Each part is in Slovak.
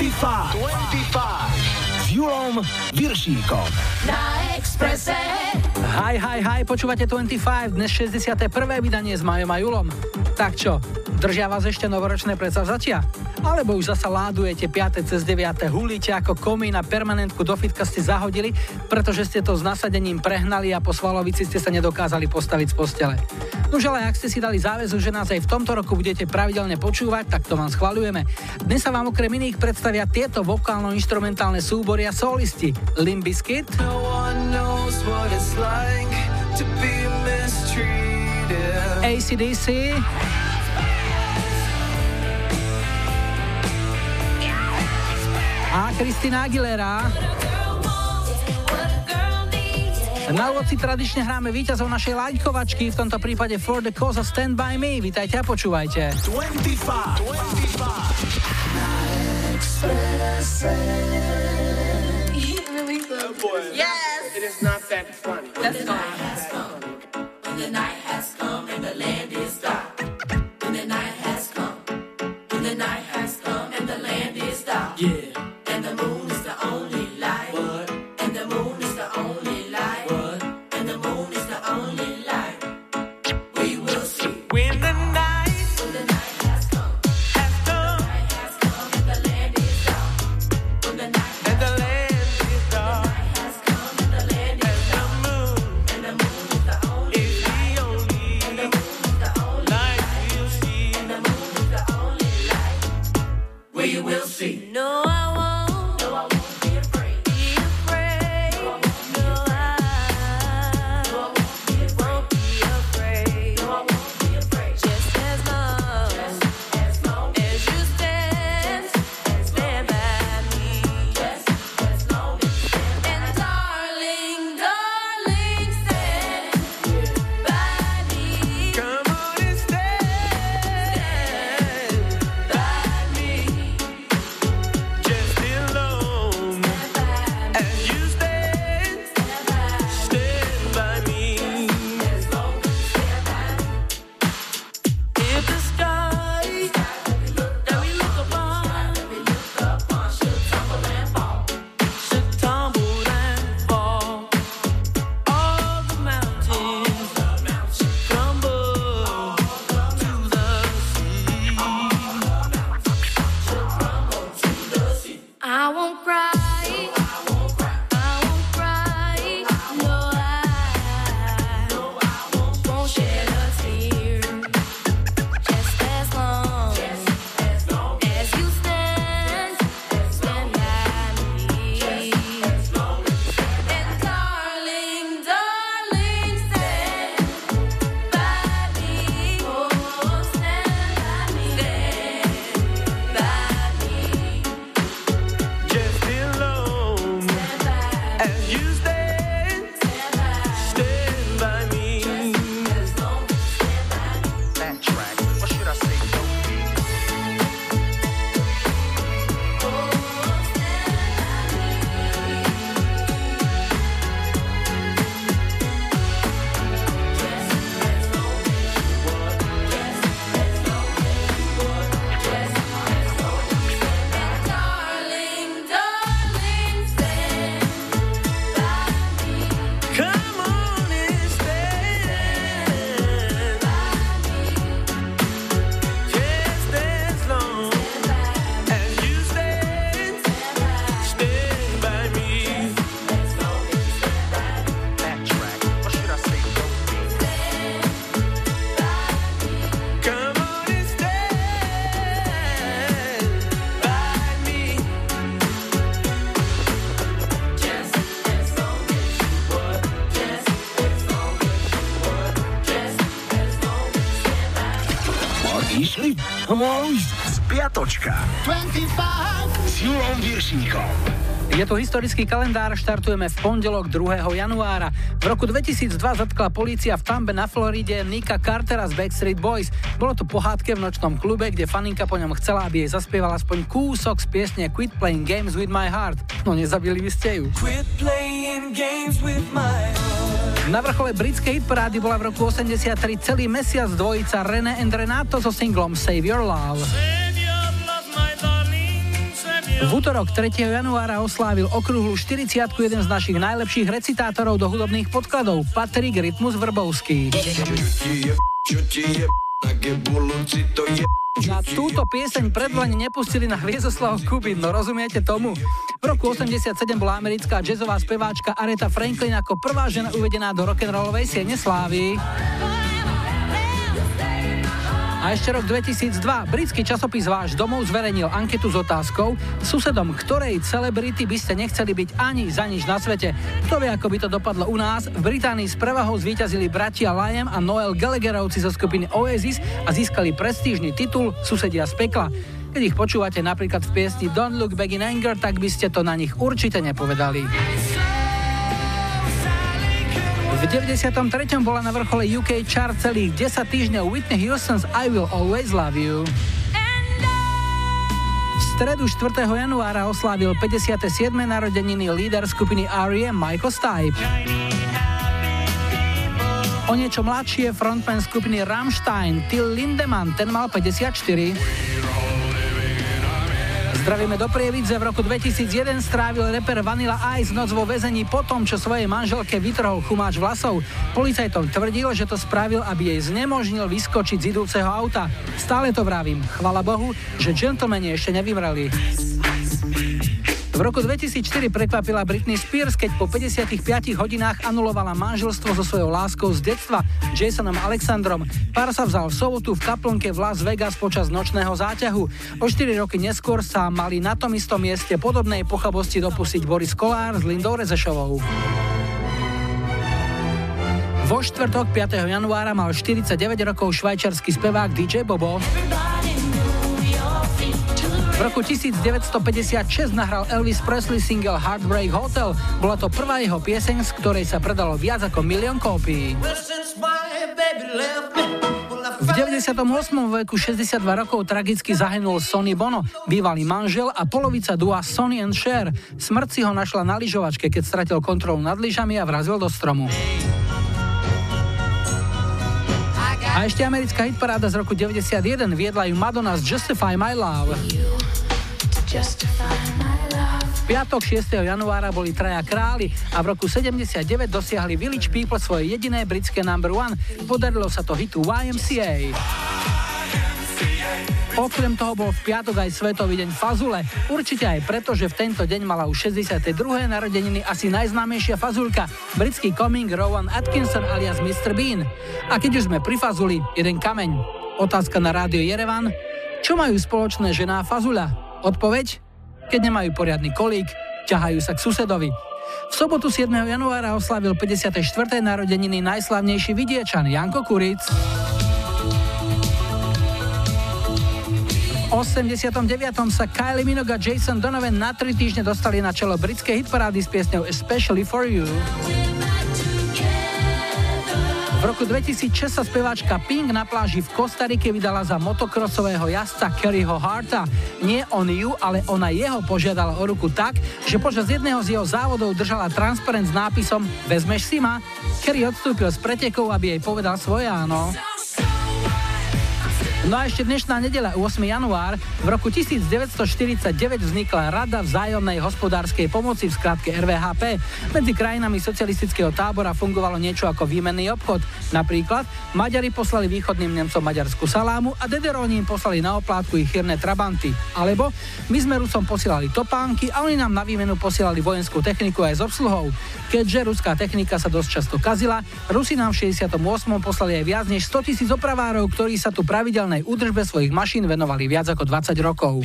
25. 25. S Julom Viršíkom. Na Expresse. Hi, hi, hi, počúvate 25, dnes 61. vydanie s Majom a Julom. Tak čo, držia vás ešte novoročné predsavzatia? Alebo už zasa ládujete 5. cez 9. hulíte ako komín a permanentku do fitka ste zahodili, pretože ste to s nasadením prehnali a po svalovici ste sa nedokázali postaviť z postele. Nož ale ak ste si dali záväzu, že nás aj v tomto roku budete pravidelne počúvať, tak to vám schvaľujeme. Dnes sa vám okrem iných predstavia tieto vokálno-instrumentálne súbory a solisti. Limbiskit, no ACDC, a Kristina Aguilera. Na úvod si tradične hráme víťazov našej lajkovačky, v tomto prípade For the Cause of Stand By Me. Vítajte a počúvajte. 25, 25. Yes! It is not that funny. Fine. Je to historický kalendár, štartujeme v pondelok 2. januára. V roku 2002 zatkla polícia v Tambe na Floride Nika Cartera z Backstreet Boys. Bolo to pohádke v nočnom klube, kde faninka po ňom chcela, aby jej zaspievala aspoň kúsok z piesne Quit Playing Games with My Heart. No nezabili by ste ju. Na vrchole britskej hitparády bola v roku 83 celý mesiac dvojica René and Renato so singlom Save Your Love. V útorok 3. januára oslávil okrúhlu 40 jeden z našich najlepších recitátorov do hudobných podkladov, Patrik Rytmus Vrbovský. Na túto pieseň predvane nepustili na Hviezoslav Kubin, no rozumiete tomu? V roku 87 bola americká jazzová speváčka Aretha Franklin ako prvá žena uvedená do rock'n'rollovej siene slávy. A ešte rok 2002 britský časopis Váš domov zverejnil anketu s otázkou, susedom ktorej celebrity by ste nechceli byť ani za nič na svete. Kto vie, ako by to dopadlo u nás? V Británii s prevahou zvíťazili bratia Liam a Noel Gallagherovci zo skupiny Oasis a získali prestížny titul Susedia z pekla. Keď ich počúvate napríklad v piesni Don't Look Back in Anger, tak by ste to na nich určite nepovedali. V 93. bola na vrchole UK chart celých 10 týždňov Whitney Houston's I Will Always Love You. V stredu 4. januára oslávil 57. narodeniny líder skupiny R.E.M. Michael Stipe. O niečo mladšie frontman skupiny Rammstein Till Lindemann, ten mal 54. Zdravíme do Prievidze. V roku 2001 strávil reper Vanilla Ice noc vo väzení po tom, čo svojej manželke vytrhol chumáč vlasov. Policajtom tvrdil, že to spravil, aby jej znemožnil vyskočiť z idúceho auta. Stále to vravím. Chvala Bohu, že gentlemani ešte nevymreli. V roku 2004 prekvapila Britney Spears, keď po 55 hodinách anulovala manželstvo so svojou láskou z detstva Jasonom Alexandrom. Pár sa vzal v sobotu v kaplnke v Las Vegas počas nočného záťahu. O 4 roky neskôr sa mali na tom istom mieste podobnej pochabosti dopustiť Boris Kolár s Lindou Rezešovou. Vo štvrtok 5. januára mal 49 rokov švajčarský spevák DJ Bobo. V roku 1956 nahral Elvis Presley single Heartbreak Hotel. Bola to prvá jeho pieseň, z ktorej sa predalo viac ako milión kópií. V 98. veku 62 rokov tragicky zahynul Sonny Bono, bývalý manžel a polovica dua Sonny and Cher. Smrť si ho našla na lyžovačke, keď stratil kontrolu nad lyžami a vrazil do stromu. A ešte americká hitparáda z roku 91 viedla ju Madonna z Justify My Love. Piatok 6. januára boli traja králi a v roku 79 dosiahli Village People svoje jediné britské number one. Podarilo sa to hitu YMCA. Okrem toho bol v piatok aj Svetový deň Fazule. Určite aj preto, že v tento deň mala už 62. narodeniny asi najznámejšia fazulka, britský coming Rowan Atkinson alias Mr. Bean. A keď už sme pri Fazuli, jeden kameň. Otázka na rádio Jerevan. Čo majú spoločné žena Fazula? Odpoveď? Keď nemajú poriadny kolík, ťahajú sa k susedovi. V sobotu 7. januára oslavil 54. narodeniny najslavnejší vidiečan Janko Kuric. V 89. sa Kylie Minogue a Jason Donovan na 3 týždne dostali na čelo britskej hitparády s piesňou Especially for You. V roku 2006 sa speváčka Pink na pláži v Kostarike vydala za motokrosového jazdca Kerryho Harta. Nie on ju, ale ona jeho požiadala o ruku tak, že počas jedného z jeho závodov držala transparent s nápisom Vezmeš si ma? Kerry odstúpil z pretekov, aby jej povedal svoje áno. No a ešte dnešná nedela, 8. január, v roku 1949 vznikla Rada vzájomnej hospodárskej pomoci v skratke RVHP. Medzi krajinami socialistického tábora fungovalo niečo ako výmenný obchod. Napríklad Maďari poslali východným Nemcom maďarskú salámu a Dederoni im poslali na oplátku ich chyrné trabanty. Alebo my sme Rusom posielali topánky a oni nám na výmenu posielali vojenskú techniku aj s obsluhou. Keďže ruská technika sa dosť často kazila, Rusi nám v 68. poslali aj viac než 100 tisíc opravárov, ktorí sa tu pravidelnej údržbe svojich mašín venovali viac ako 20 rokov.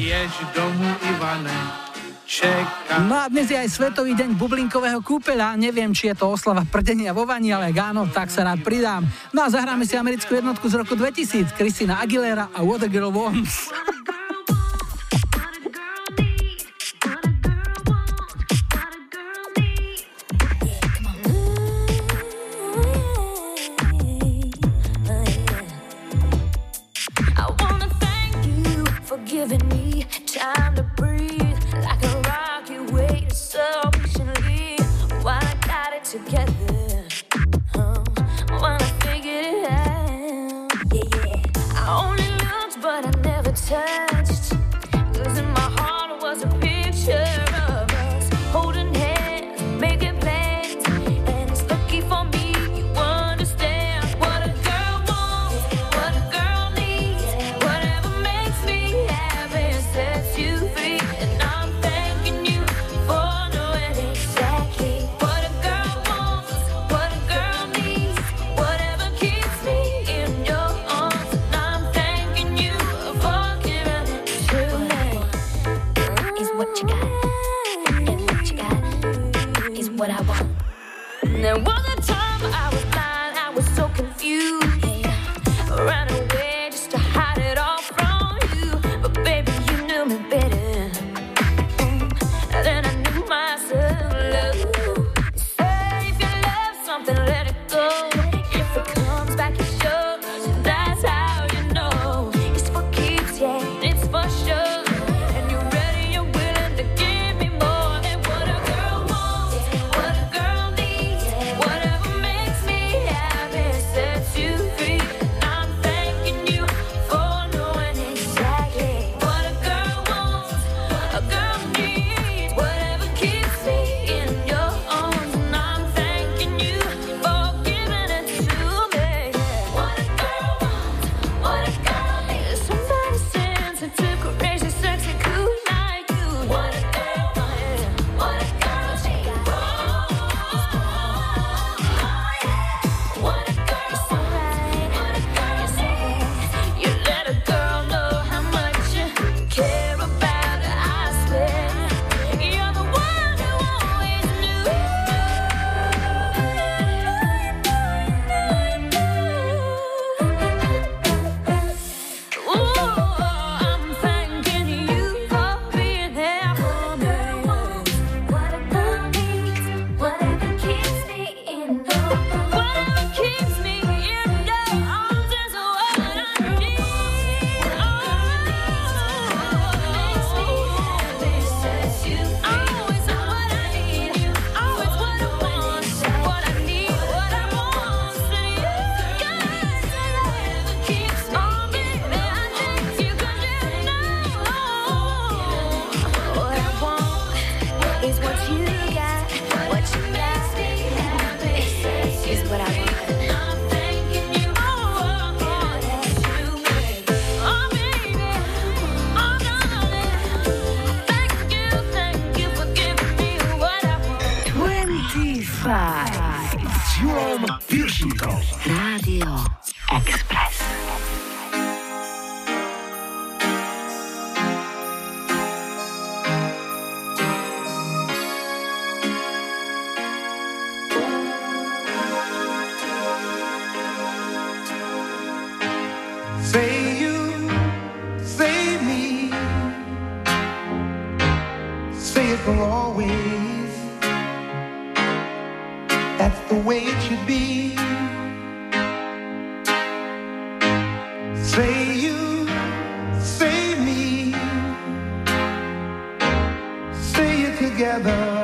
No a dnes je aj Svetový deň bublinkového kúpeľa. Neviem, či je to oslava prdenia vo vani, ale áno, tak sa rád pridám. No a zahráme si americkú jednotku z roku 2000, Christina Aguilera a What a Girl Wants. Together. While I figured it out, yeah. I only looked, but I never touched. together.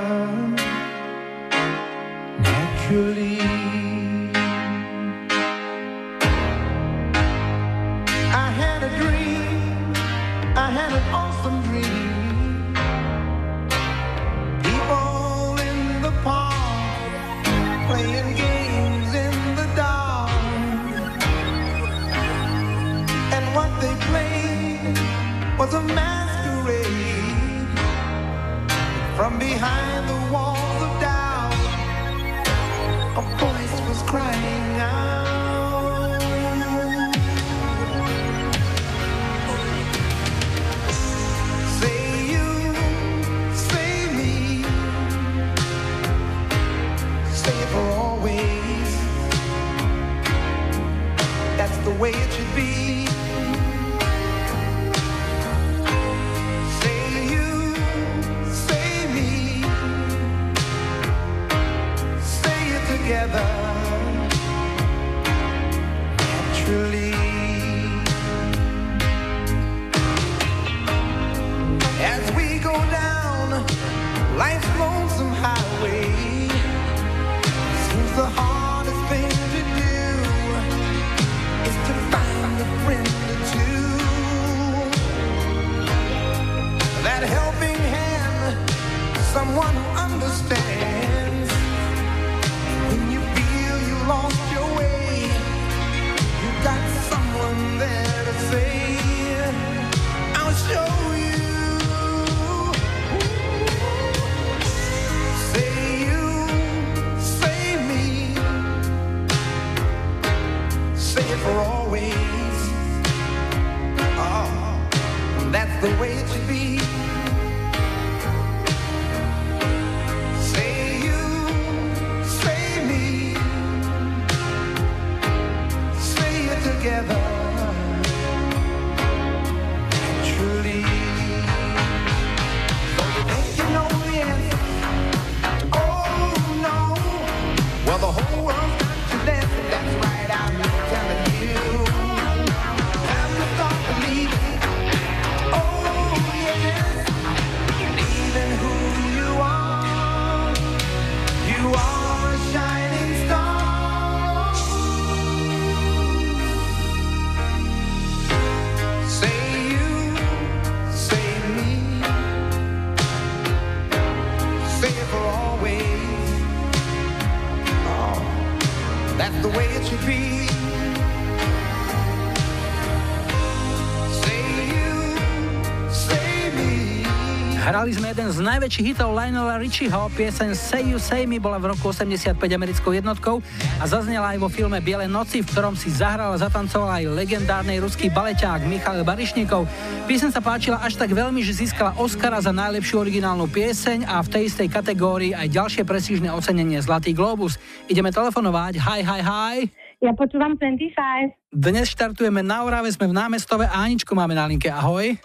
Hrali sme jeden z najväčších hitov Lionela Richieho, pieseň Say You Say Me bola v roku 85 americkou jednotkou a zaznela aj vo filme Biele noci, v ktorom si zahral a zatancoval aj legendárny ruský baleťák Michal Barišníkov. Pieseň sa páčila až tak veľmi, že získala Oscara za najlepšiu originálnu pieseň a v tej istej kategórii aj ďalšie presížne ocenenie Zlatý Globus. Ideme telefonovať. Hi, hi, hi. Ja počúvam 25. Dnes štartujeme na Orave, sme v námestove a Aničku máme na linke. Ahoj.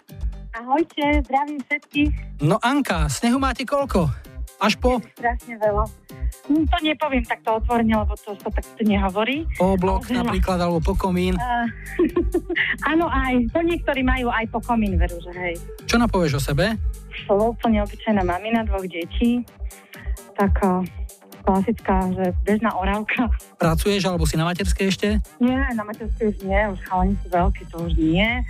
Ahojte, zdravím všetkých. No Anka, snehu máte koľko? Až po? Strašne veľa. Hm, to nepoviem takto otvorene, lebo to sa takto nehovorí. Po blok ale napríklad, alebo po komín. Uh, áno, aj. To niektorí majú aj po komín, veru, že hej. Čo napovieš o sebe? Som úplne obyčajná mamina dvoch detí. Tak klasická, že bežná orávka. Pracuješ, alebo si na materskej ešte? Nie, na materskej už nie, už chalani sú veľkí, to už nie.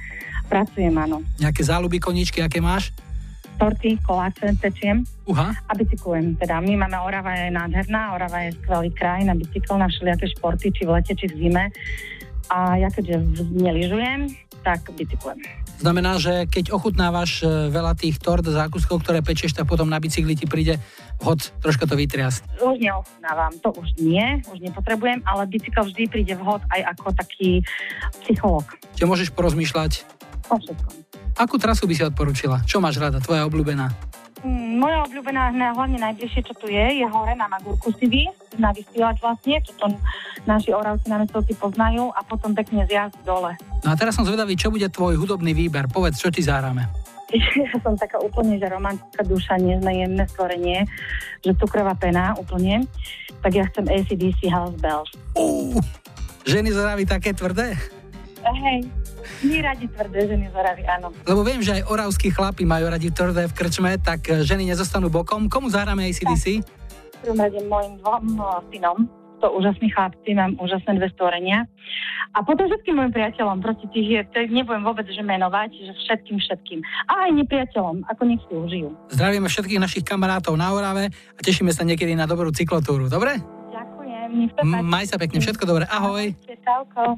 Pracujem, áno. Nejaké záľuby, koničky, aké máš? Torty, koláče pečiem uh-huh. a bicyklujem. Teda my máme, Orava je nádherná, Orava je skvelý kraj na bicykl, na všelijaké športy, či v lete, či v zime. A ja keďže neližujem, tak bicyklujem. Znamená, že keď ochutnávaš e, veľa tých tort, zákuskov, ktoré pečieš, tak potom na bicykli ti príde hod troška to vytriasť. Už neochutnávam, to už nie, už nepotrebujem, ale bicykel vždy príde vhod aj ako taký psycholog. Čiže môžeš porozmýšľať O všetkom. Akú trasu by si odporúčila? Čo máš rada, tvoja obľúbená? Mm, moja obľúbená, hlavne najbližšie, čo tu je, je hore na Magurku Sivi, na vysielač vlastne, čo to naši oravci na mestovci poznajú a potom pekne zjazd dole. No a teraz som zvedavý, čo bude tvoj hudobný výber. Povedz, čo ti zahráme. Ja som taká úplne, že romantická duša, jemné stvorenie, že cukrová pena úplne. Tak ja chcem ACDC House Bells. Uh, ženy zdraví také tvrdé? Hej, my radi tvrdé ženy zaraví, áno. Lebo viem, že aj oravskí chlapi majú radi tvrdé v krčme, tak e, ženy nezostanú bokom. Komu zahráme ACDC? V prvom rade mojim dvom no, synom, to úžasní chlapci, mám úžasné dve stvorenia. A potom všetkým mojim priateľom, proti tých je, to nebudem vôbec že menovať, že všetkým, všetkým. A aj nepriateľom, ako nech si užijú. Zdravíme všetkých našich kamarátov na Orave a tešíme sa niekedy na dobrú cyklotúru, dobre? Ďakujem. Maj sa pekne, všetko dobre, ahoj. Ahojte,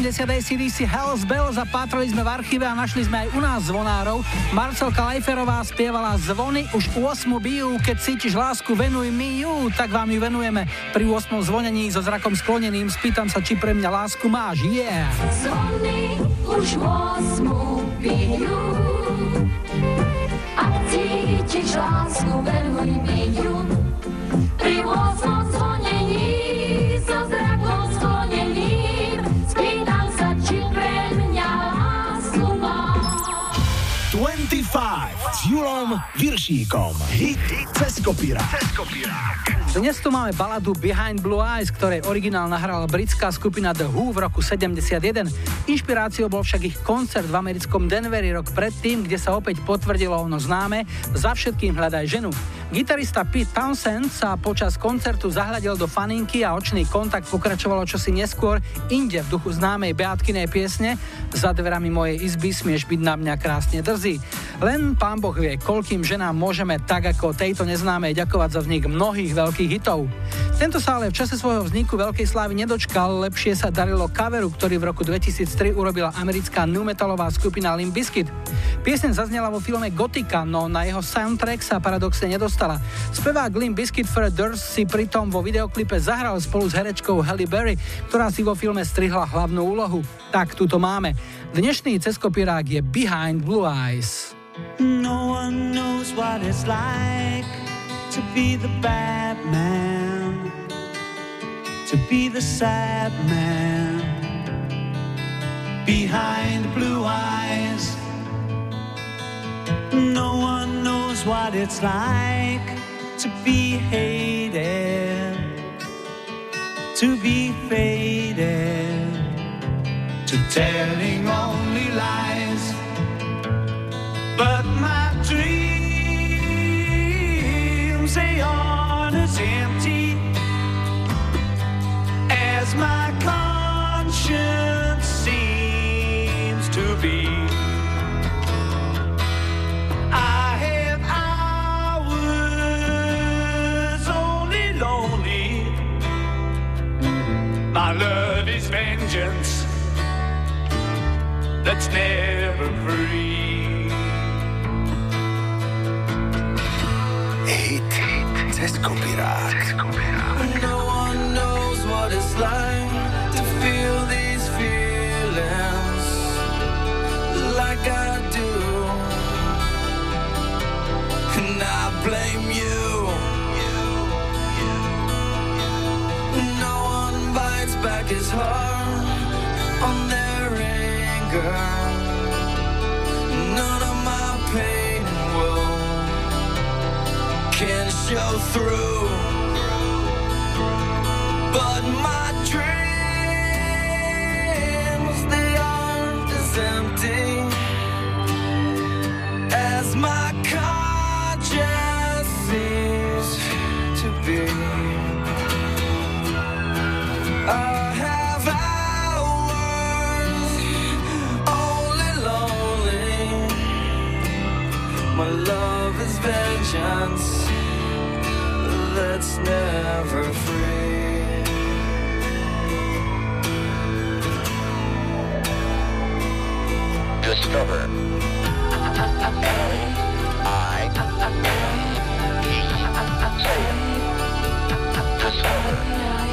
80 ACDC Hells Bells a pátrali sme v archíve a našli sme aj u nás zvonárov. Marcelka Lajferová spievala zvony už 8 bijú, keď cítiš lásku, venuj mi ju, tak vám ju venujeme. Pri 8 zvonení so zrakom skloneným spýtam sa, či pre mňa lásku máš, yeah. Zvony už 8 bijú a cítiš lásku, venuj mi ju. Pri 8 Julom Viršíkom. Hit cez kopírák. Dnes tu máme baladu Behind Blue Eyes, ktorej originál nahrala britská skupina The Who v roku 71. Inšpiráciou bol však ich koncert v americkom Denveri rok predtým, kde sa opäť potvrdilo ono známe Za všetkým hľadaj ženu. Gitarista Pete Townsend sa počas koncertu zahľadil do faninky a očný kontakt pokračovalo čosi neskôr inde v duchu známej Beatkinej piesne Za dverami mojej izby smieš byť na mňa krásne drzí. Len pán Boh vie, koľkým ženám môžeme tak ako tejto neznámej ďakovať za vznik mnohých veľkých hitov. Tento sa ale v čase svojho vzniku veľkej slávy nedočkal, lepšie sa darilo coveru, ktorý v roku 2003 urobila americká new metalová skupina Limp Bizkit. Piesen zaznela vo filme Gotika, no na jeho soundtrack sa paradoxne nedostal dostala. Spevák Glim Biscuit Durst si pritom vo videoklipe zahral spolu s herečkou Halle Berry, ktorá si vo filme strihla hlavnú úlohu. Tak tu to máme. Dnešný ceskopirák je Behind Blue Eyes. No one knows what it's like to be the bad man, to be the sad man behind blue eyes. No one knows what it's like to be hated, to be faded, to telling only lies. But my dreams, they aren't as empty as my conscience seems to be. My love is vengeance that's never free. Hit, hit, cez No one knows what it's like to feel these feelings like I do. And I blame you. Back hard on their anger. None of my pain will can show through, but my my love is vengeance that's never free. Discover. L-I-N-E. Discover.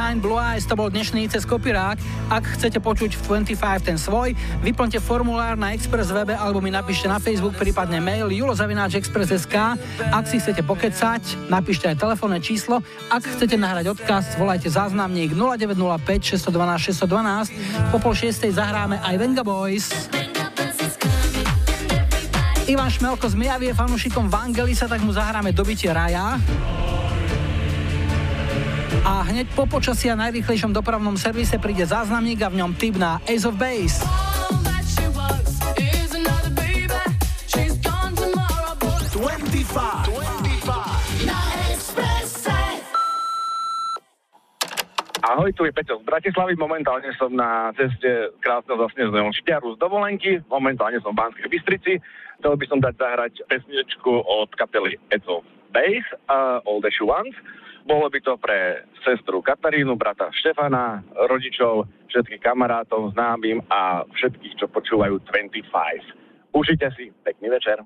Behind Blue Eyes to bol dnešný cez kopirák. Ak chcete počuť v 25 ten svoj, vyplňte formulár na Express webe alebo mi napíšte na Facebook, prípadne mail julozavináčexpress.sk. Ak si chcete pokecať, napíšte aj telefónne číslo. Ak chcete nahrať odkaz, volajte záznamník 0905 612 612. Po pol šiestej zahráme aj Venga Boys. Ivan Šmelko z Mijavie fanúšikom Vangelisa, tak mu zahráme dobitie raja. A hneď po počasí a najrýchlejšom dopravnom servise príde záznamník a v ňom tip na Ace of Base. Ahoj, tu je Peťo z Bratislavy, momentálne som na ceste krásneho zasneženého Šťaru z dovolenky, momentálne som v Banskej Bystrici, chcel by som dať zahrať pesničku od kapely Edzo Base, uh, All the Ones, bolo by to pre sestru Katarínu, brata Štefana, rodičov, všetkých kamarátov, známym a všetkých, čo počúvajú 25. Užite si, pekný večer.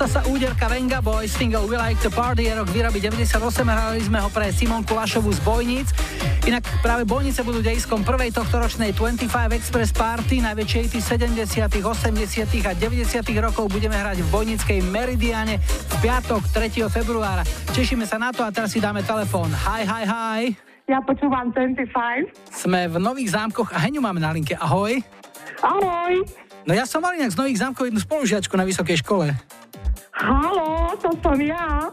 holandská Hopsasa úderka Venga Boys, single We Like to Party je rok výroby 98, hrali sme ho pre Simonku Lašovu z Bojnic. Inak práve Bojnice budú dejiskom prvej tohto ročnej 25 Express Party, najväčšej hity 70., 80. a 90. rokov budeme hrať v Bojnickej Meridiane v piatok 3. februára. Tešíme sa na to a teraz si dáme telefón. Hi, hi, hi. Ja počúvam 25. Sme v Nových zámkoch a Heňu máme na linke. Ahoj. Ahoj. No ja som mal inak z Nových zámkov jednu spolužiačku na vysokej škole. Som ja.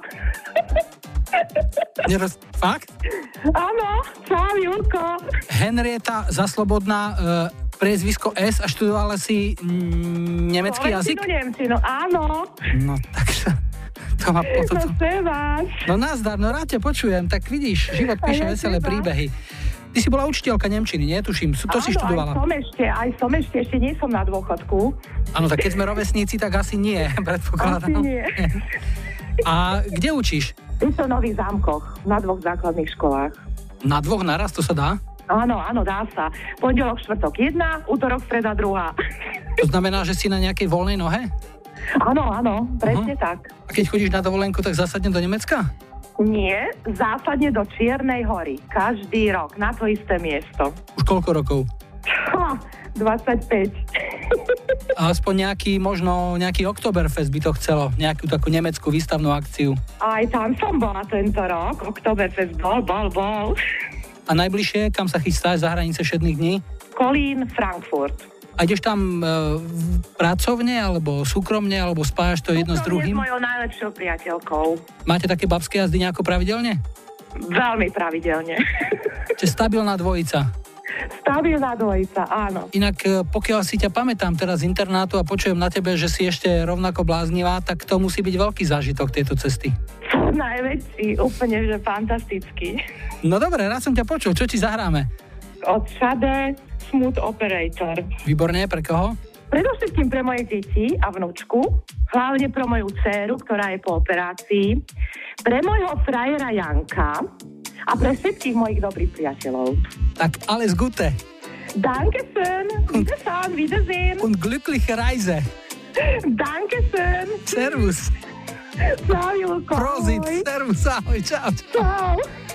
Neroz... Fakt? Áno, čau, Julko. Henrieta Zaslobodná, e, priezvisko S a študovala si mm, nemecký jazyk? Slovenčinu, Nemčinu, áno. No tak to ma po No. No nazdar, no rád ťa počujem, tak vidíš, život píše veselé teba. príbehy. Ty si bola učiteľka Nemčiny, nie? Tuším, to si áno, študovala. aj som ešte, aj som ešte, ešte nie som na dôchodku. Áno, tak keď sme rovesníci, tak asi nie, predpokladám. Asi nie. A kde učíš? V Nových zámkoch, na dvoch základných školách. Na dvoch naraz, to sa dá? Áno, áno, dá sa. Pondelok, štvrtok jedna, útorok, streda druhá. To znamená, že si na nejakej voľnej nohe? Áno, áno, presne tak. A keď chodíš na dovolenku, tak zásadne do Nemecka? Nie, zásadne do Čiernej hory. Každý rok, na to isté miesto. Už koľko rokov? Ha, 25. A aspoň nejaký, možno nejaký Oktoberfest by to chcelo, nejakú takú nemeckú výstavnú akciu. Aj tam som bola tento rok. Oktoberfest bol, bol, bol. A najbližšie, kam sa chystáš za hranice všetných dní? Kolín, Frankfurt. A ideš tam e, pracovne, alebo súkromne, alebo spájaš to jedno s druhým? s mojou najlepšou priateľkou. Máte také babské jazdy nejako pravidelne? Veľmi pravidelne. Čiže stabilná dvojica. Stabilná dvojica, áno. Inak e, pokiaľ si ťa pamätám teraz z internátu a počujem na tebe, že si ešte rovnako bláznivá, tak to musí byť veľký zážitok tejto cesty. Najväčší, úplne, že fantastický. No dobre, raz som ťa počul, čo ti zahráme? Od Shade Smooth Operator. Výborne, pre koho? Predovšetkým pre moje deti a vnúčku, hlavne pre moju dceru, ktorá je po operácii, pre môjho frajera Janka a pre všetkých mojich dobrých priateľov. Tak alles Gute. Dankeschön, Wiedersehen, Wiedersehen. Und glückliche Reise. Dankeschön. Servus. Ciao, Julko. Prozit, servus, ahoj, čau. Ciao. Diamond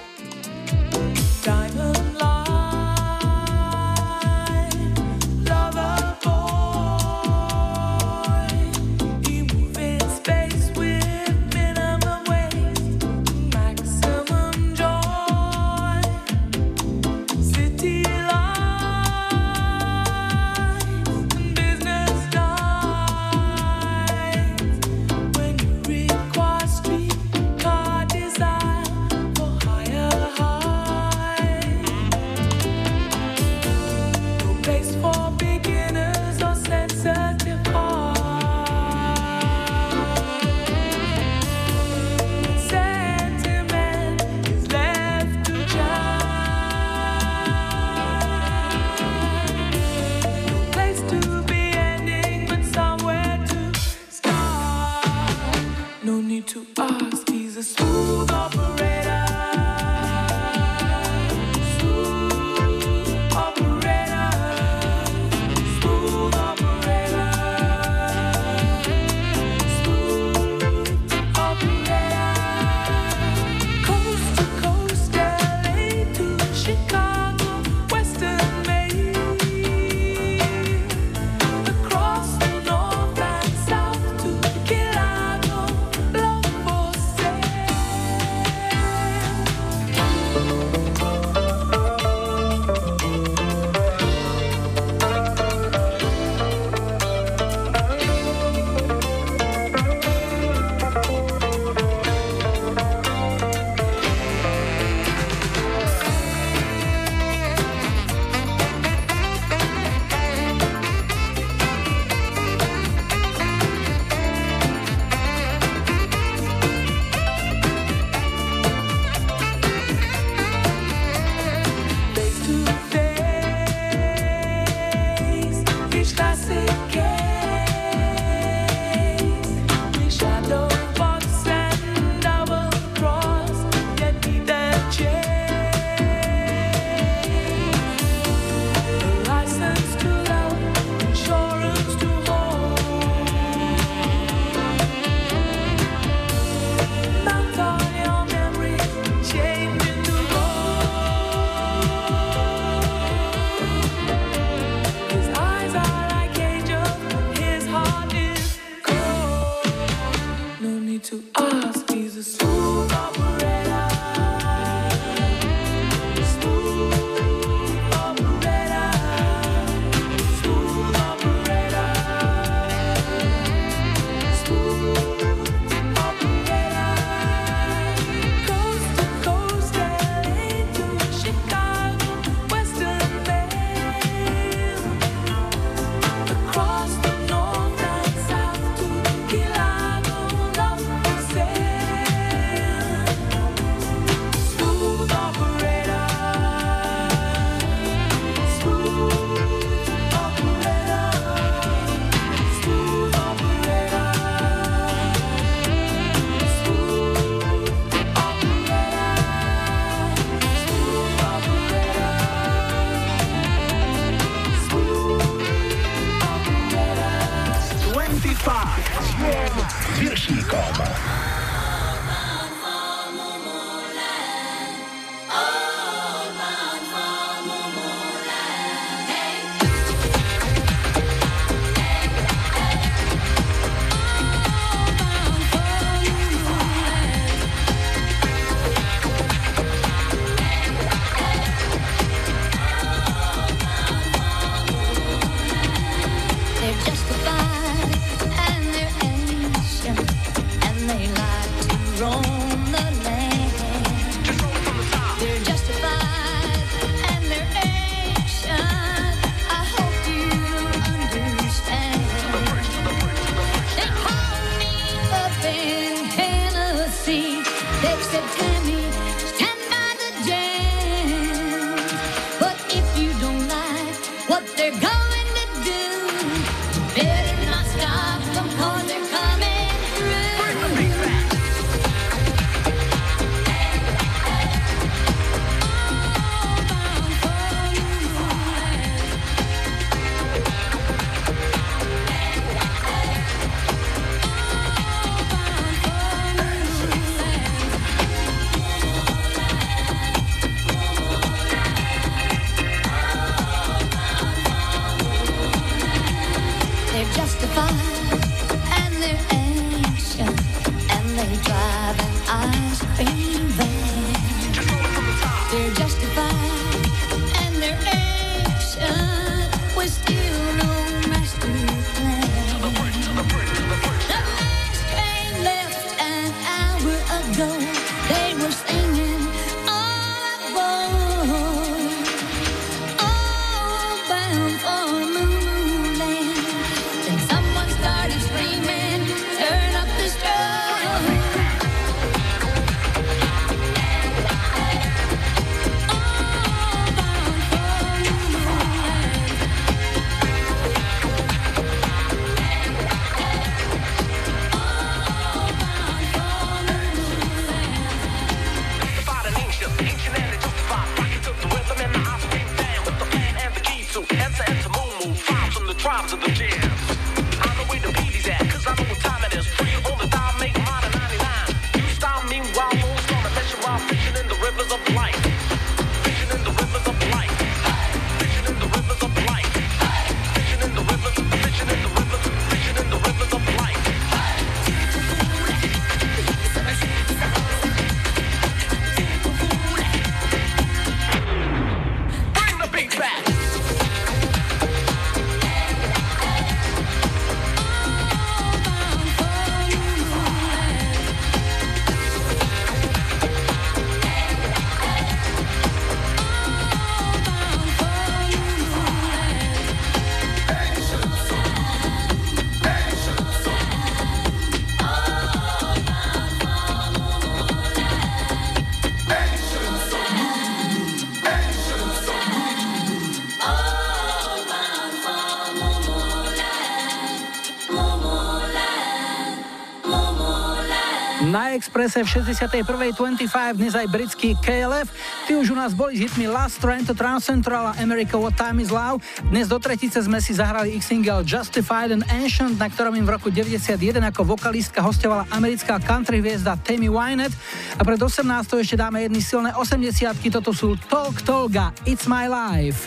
Expresse v 61.25 dnes aj britský KLF. Tí už u nás boli s hitmi Last Train to Trans Central a America What Time Is Love. Dnes do tretice sme si zahrali ich single Justified and Ancient, na ktorom im v roku 91 ako vokalistka hostovala americká country hviezda Tammy Wynette. A pred 18. ešte dáme jedny silné 80 toto sú Talk Tolga, It's My Life.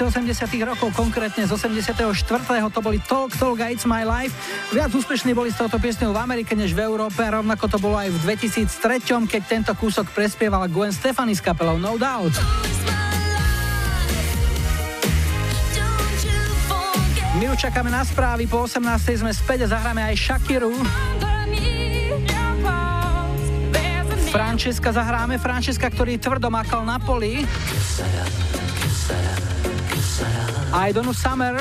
Polovice 80 rokov, konkrétne z 84. to boli Talk Talk a It's My Life. Viac úspešní boli s touto piesňou v Amerike než v Európe a rovnako to bolo aj v 2003, keď tento kúsok prespievala Gwen Stefani s kapelou No Doubt. My už na správy, po 18. sme späť a zahráme aj Shakiru. Francesca zahráme, Francesca, ktorý tvrdo makal na poli. I Don't Know Summer.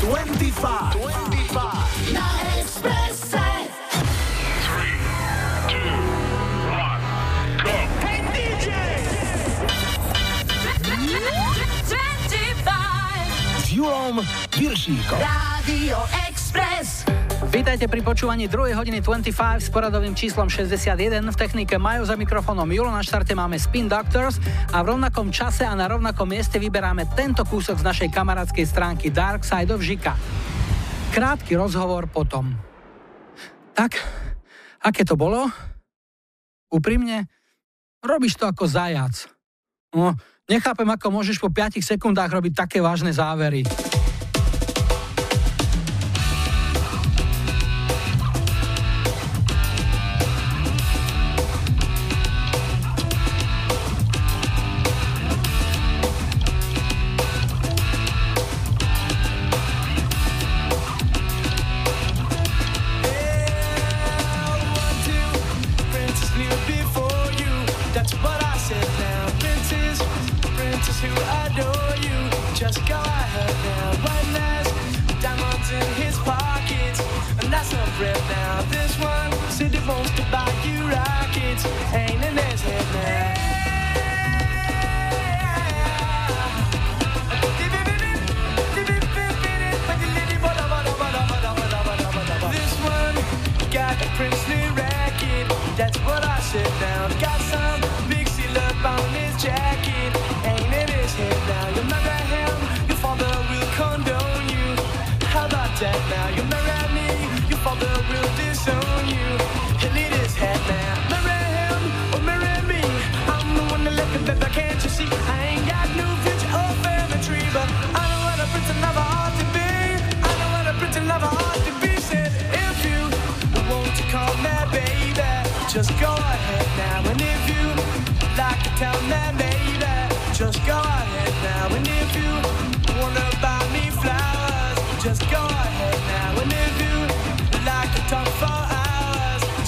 Twenty-five. Twenty-five. Na Expresse. Three, two, one, go. Hey DJ. Twenty-five. S Julom Viršíkom. Radio Express. Vítajte pri počúvaní 2. hodiny 25 s poradovým číslom 61. V technike Majo za mikrofónom Julo. Na štarte máme Spin Doctors a v rovnakom čase a na rovnakom mieste vyberáme tento kúsok z našej kamarádskej stránky Dark Side of Žika. Krátky rozhovor potom. Tak, aké to bolo? Úprimne? Robíš to ako zajac. No, nechápem, ako môžeš po 5 sekundách robiť také vážne závery.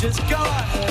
just gone.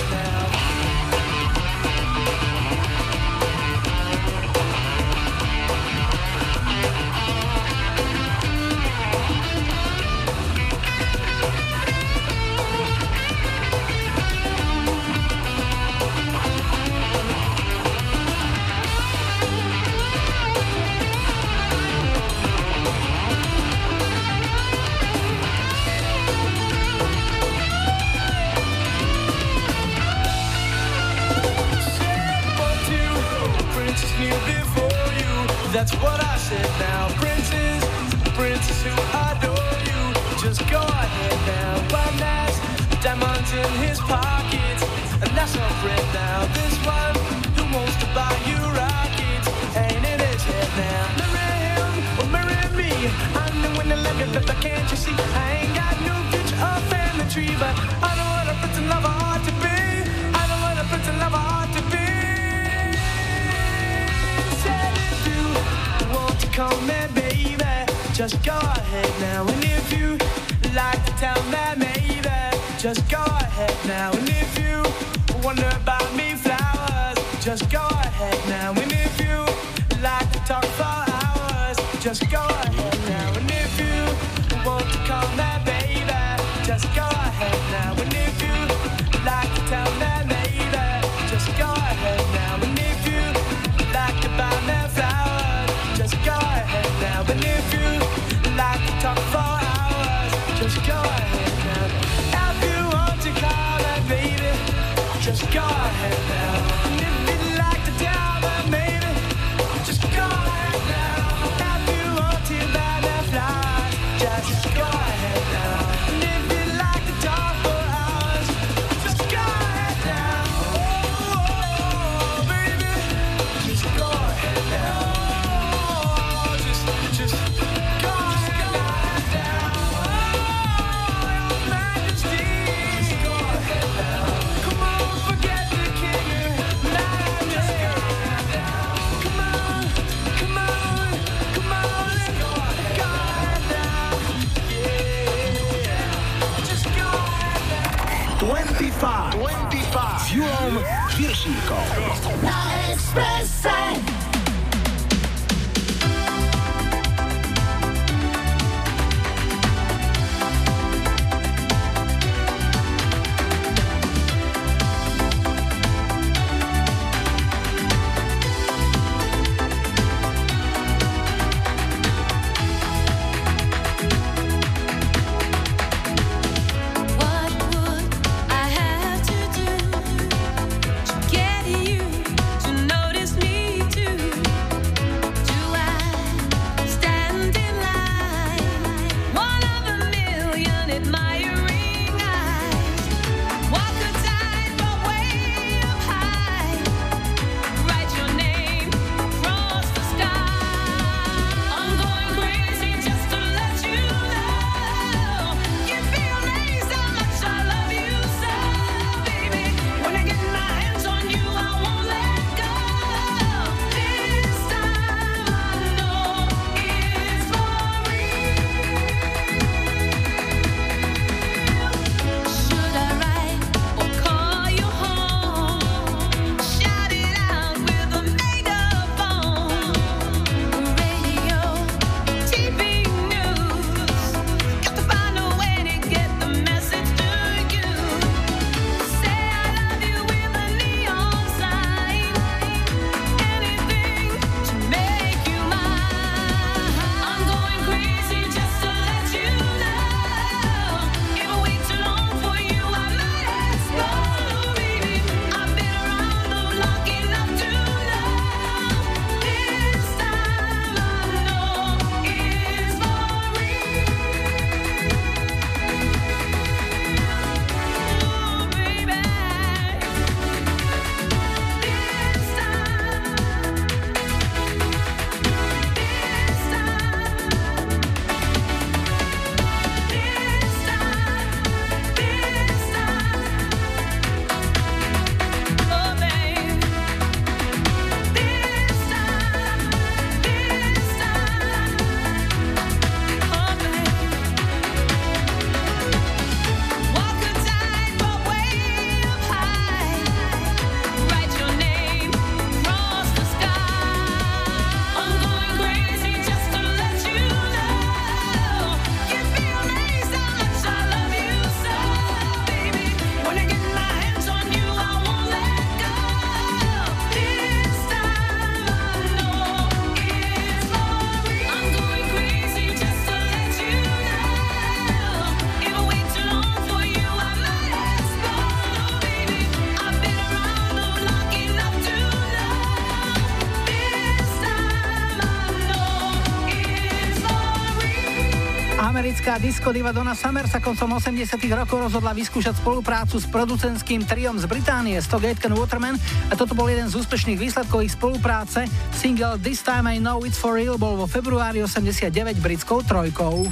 Disco diva Donna Summer sa koncom 80 rokov rozhodla vyskúšať spoluprácu s producentským triom z Británie Stock Aitken Waterman a toto bol jeden z úspešných výsledkov ich spolupráce. Single This Time I Know It's For Real bol vo februári 89 britskou trojkou.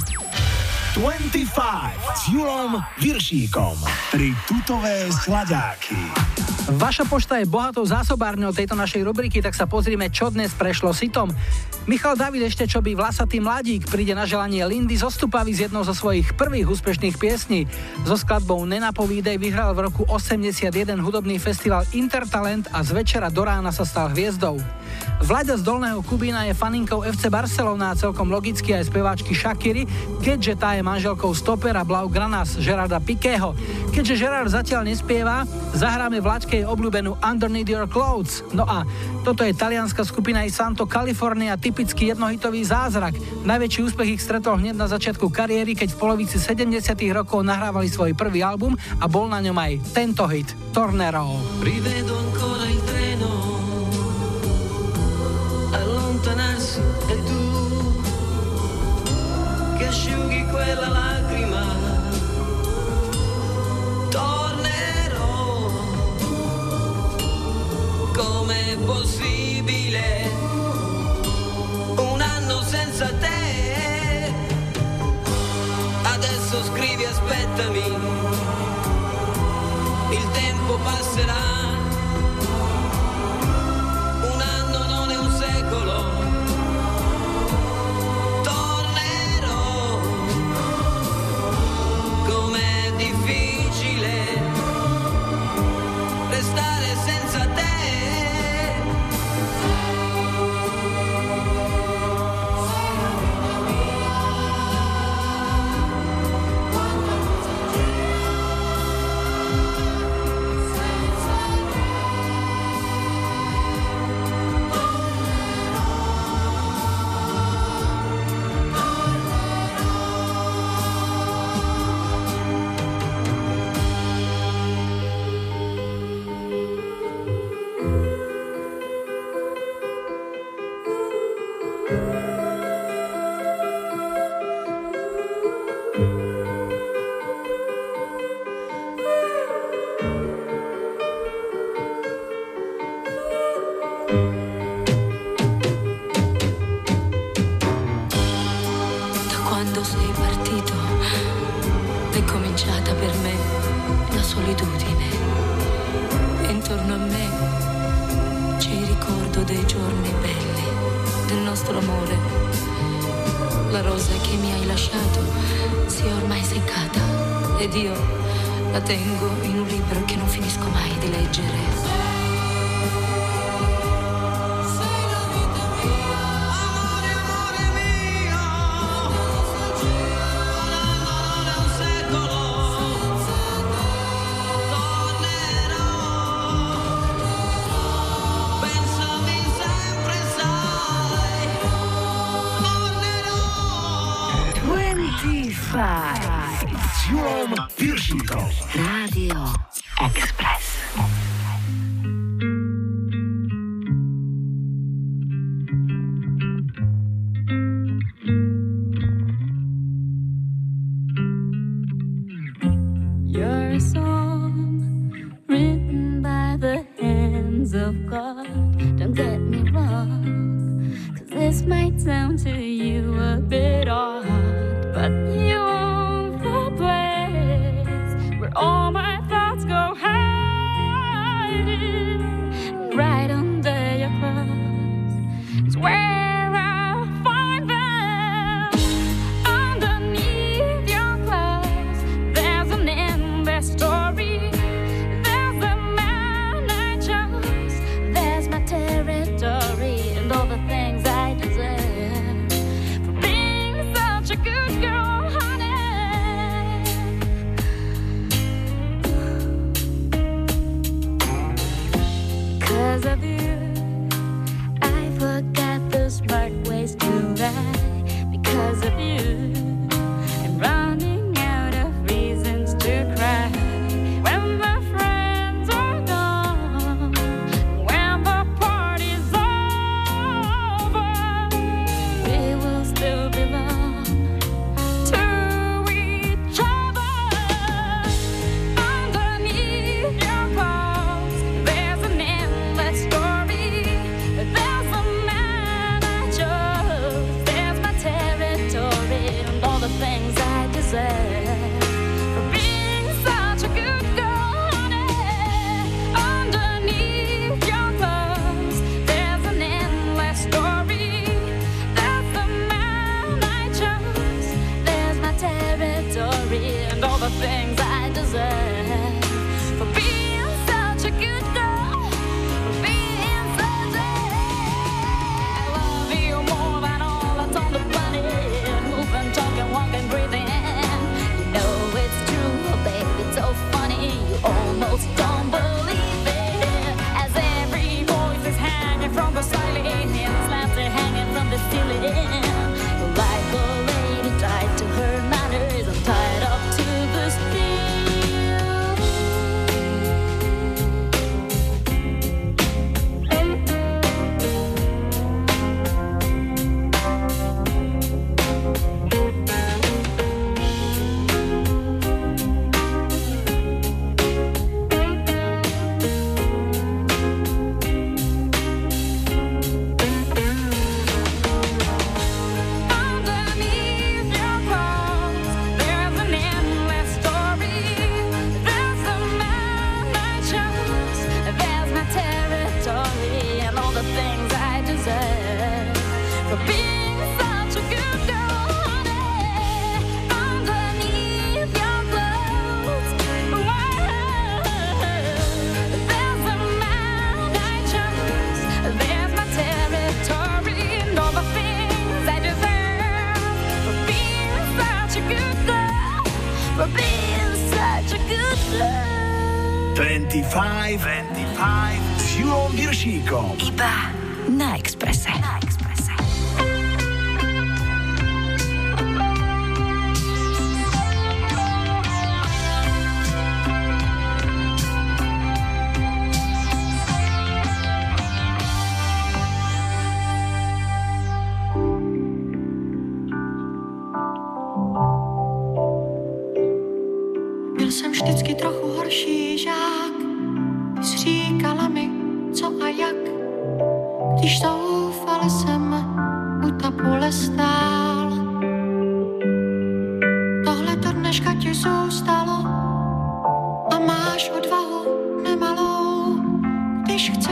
25 s Julom Viršíkom. Tri tutové sladáky. Vaša pošta je bohatou zásobárňou tejto našej rubriky, tak sa pozrime, čo dnes prešlo sitom. Michal David ešte čo by vlasatý mladík príde na želanie Lindy zostupavý z jednou zo svojich prvých úspešných piesní. So skladbou Nenapovídej vyhral v roku 81 hudobný festival Intertalent a z večera do rána sa stal hviezdou. Vlaďa z Dolného Kubína je faninkou FC Barcelona a celkom logicky aj speváčky Shakiry, keďže tá je manželkou stopera Blau Granas Gerarda Pikého. Keďže Gerard zatiaľ nespieva, zahráme Vlaďkej obľúbenú Underneath Your Clothes. No a toto je talianská skupina i Santo California, typický jednohitový zázrak. Najväčší úspech ich stretol hneď na začiatku kariéry, keď v polovici 70 rokov nahrávali svoj prvý album a bol na ňom aj tento hit, Tornero. Allontanarsi e tu che asciughi quella lacrima com'è possibile? Un anno senza te. Adesso scrivi aspettami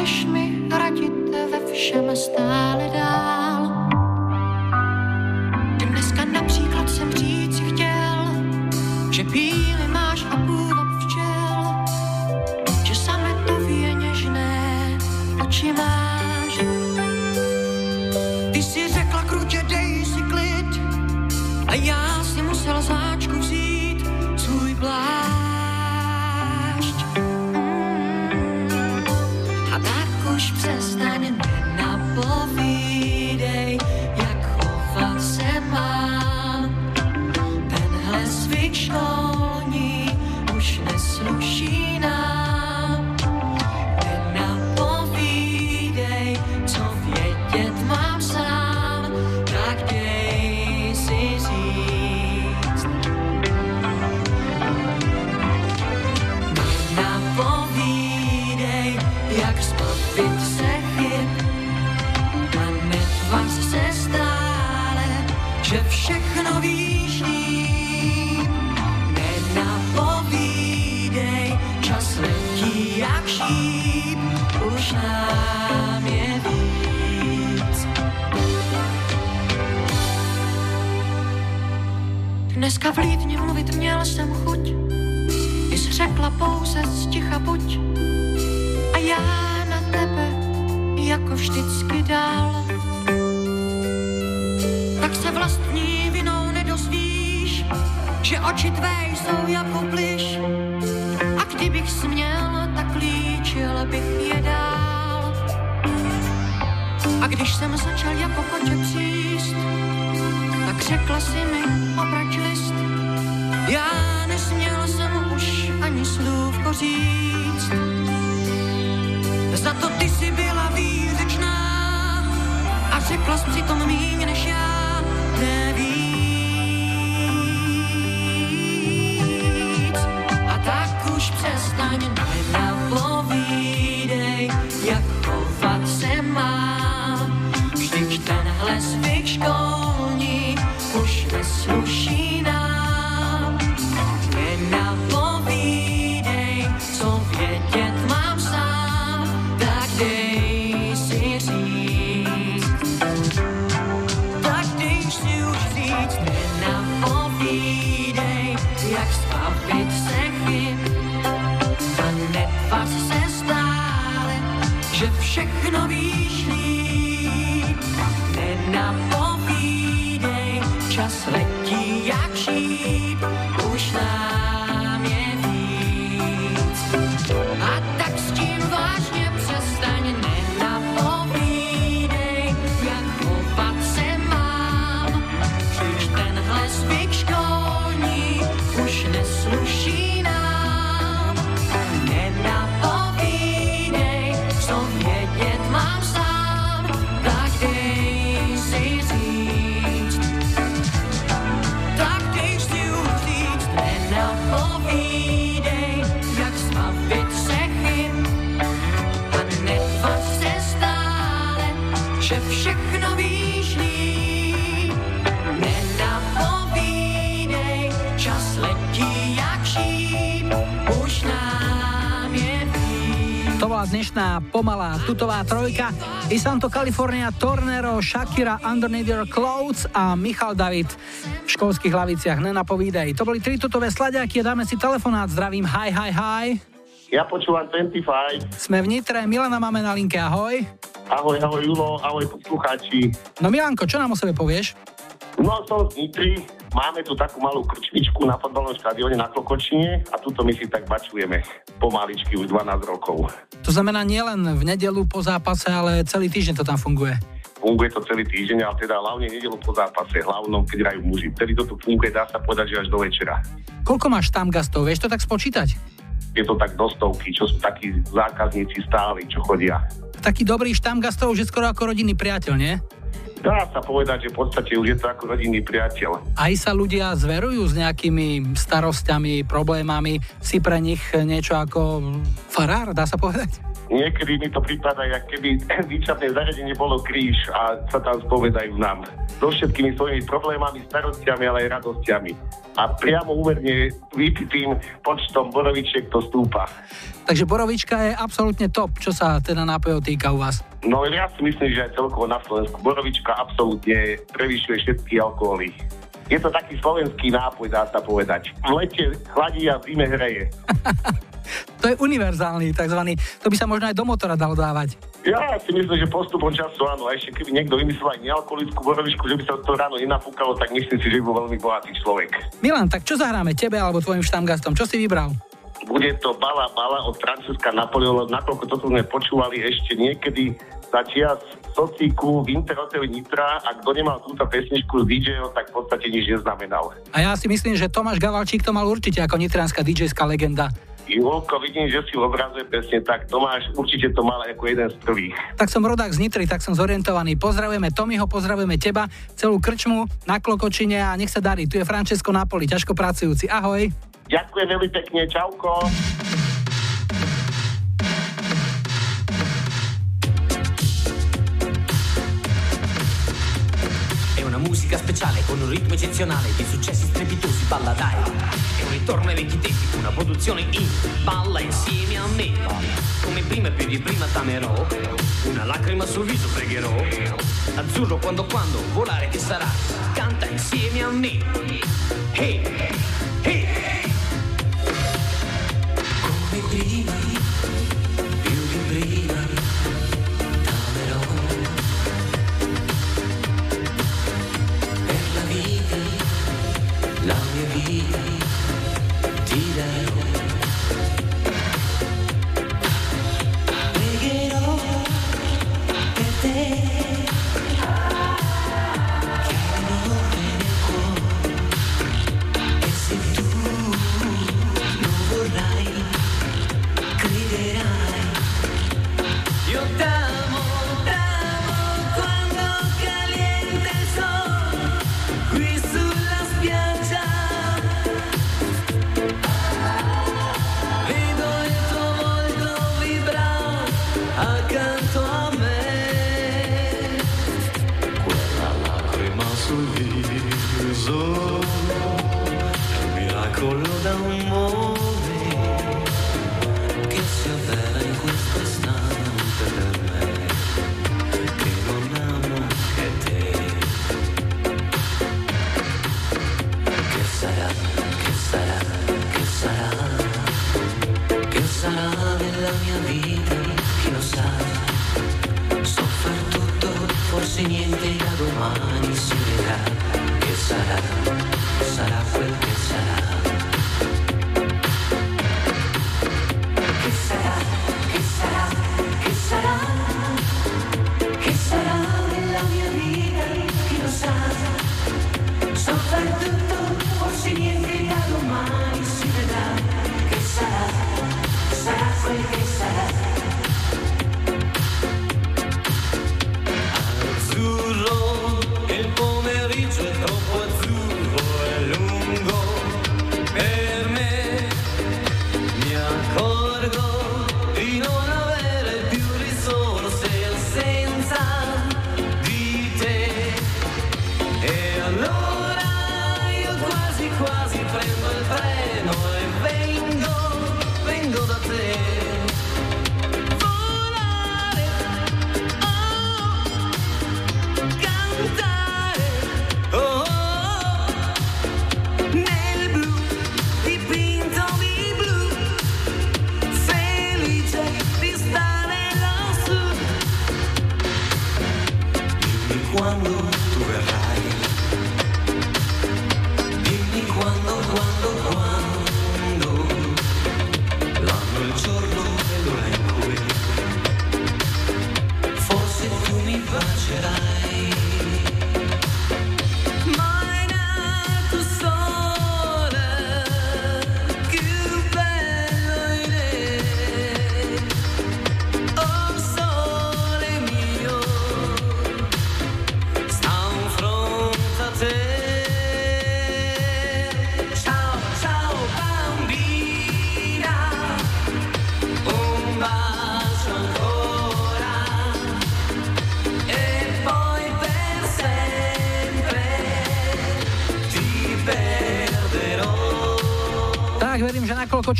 chceš mi radit ve všem stále dál. Dneska vlídně mluvit měl jsem chuť, jsi řekla pouze sticha buď a já na tebe jako vždycky dál. Tak se vlastní vinou nedozvíš, že oči tvé jsou jako plyš a kdybych směl, tak líčil bych je dál. A když jsem začal jako koče příst, tak řekla si mi obrať To ty si byla výřečná a řekla jsi přitom míň než já. Nevíc. A tak už přestaň nenapovídej, dnešná pomalá tutová trojka. Isanto California, Tornero, Shakira, Underneath Your Clothes a Michal David v školských hlaviciach Nenapovídej. To boli tri tutové slaďaky a dáme si telefonát. Zdravím, hi, hi, hi. Ja počúvam 25. Sme v Nitre, Milana máme na linke, ahoj. Ahoj, ahoj Julo, ahoj poslucháči. No Milanko, čo nám o sebe povieš? No som z Nitry, máme tu takú malú krčmičku na fotbalnom štadióne na Klokočine a tuto my si tak bačujeme pomaličky už 12 rokov. To znamená nielen v nedelu po zápase, ale celý týždeň to tam funguje. Funguje to celý týždeň, ale teda hlavne nedelu po zápase, hlavnom keď hrajú muži. Vtedy to tu funguje, dá sa povedať, že až do večera. Koľko máš tam gastov, vieš to tak spočítať? Je to tak do stovky, čo sú takí zákazníci stáli, čo chodia. Taký dobrý štamgastov, že skoro ako rodinný priateľ, nie? Dá sa povedať, že v podstate už je to ako rodinný priateľ. Aj sa ľudia zverujú s nejakými starosťami, problémami, si pre nich niečo ako farár, dá sa povedať? Niekedy mi to prípada, jak keby výčapné zariadenie bolo kríž a sa tam spovedajú nám so všetkými svojimi problémami, starostiami, ale aj radosťami. A priamo úmerne vypitým počtom borovičiek to stúpa. Takže borovička je absolútne top, čo sa teda nápojov týka u vás. No ja si myslím, že aj celkovo na Slovensku borovička absolútne prevyšuje všetky alkoholy. Je to taký slovenský nápoj, dá sa povedať. V lete chladí a v zime hreje. to je univerzálny takzvaný. To by sa možno aj do motora dalo dávať. Ja si myslím, že postupom času áno. A ešte keby niekto vymyslel aj nealkoholickú borovičku, že by sa to ráno nenafúkalo, tak myslím si, že by bol veľmi bohatý človek. Milan, tak čo zahráme tebe alebo tvojim štamgastom? Čo si vybral? Bude to Bala Bala od Francúzska Napoleona, nakoľko toto sme počúvali ešte niekedy za čias socíku v Interhoteli Nitra a kto nemal túto pesničku z dj tak v podstate nič neznamenal. A ja si myslím, že Tomáš Gavalčík to mal určite ako nitrianská dj legenda. Julko, vidím, že si v obraze presne tak. Tomáš určite to mal ako jeden z prvých. Tak som rodák z Nitry, tak som zorientovaný. Pozdravujeme Tomiho, pozdravujeme teba, celú krčmu na Klokočine a nech sa darí. Tu je Francesco Napoli, ťažko pracujúci. Ahoj. Ďakujem veľmi pekne, čauko. musica speciale con un ritmo eccezionale di successi strepitosi, balla dai. Ritorno ai vecchi tempi, una produzione in balla insieme a me. Come prima e più di prima t'amerò, una lacrima sul viso pregherò. Azzurro quando quando volare che sarà, canta insieme a me. Hey, hey. Come prima,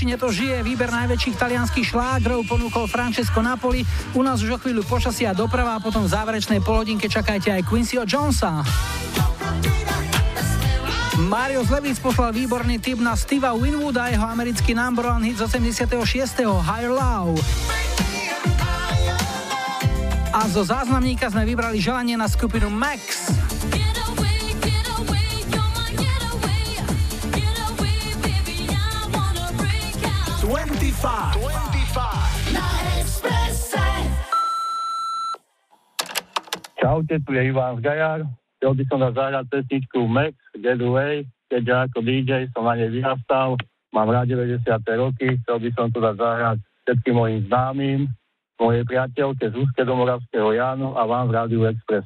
Kolkočine to žije. Výber najväčších talianských šlágrov ponúkol Francesco Napoli. U nás už o chvíľu počasia doprava a potom v záverečnej polhodinke čakajte aj Quincyho Jonesa. Mario Zlevic poslal výborný tip na Steva Winwooda a jeho americký number one hit z 86. Higher Love. A zo záznamníka sme vybrali želanie na skupinu Max. 25. 25. Na Expresse. Čaute, tu je Ivan Gajar. Chcel by som dať zahrať pesničku Max, Get Away, keďže ako DJ som na nej vyrastal. Mám rád 90. roky, chcel by som to dať zahrať všetkým mojim známym, mojej priateľke z Úzke Domoravského Jánu a vám v Rádiu Express.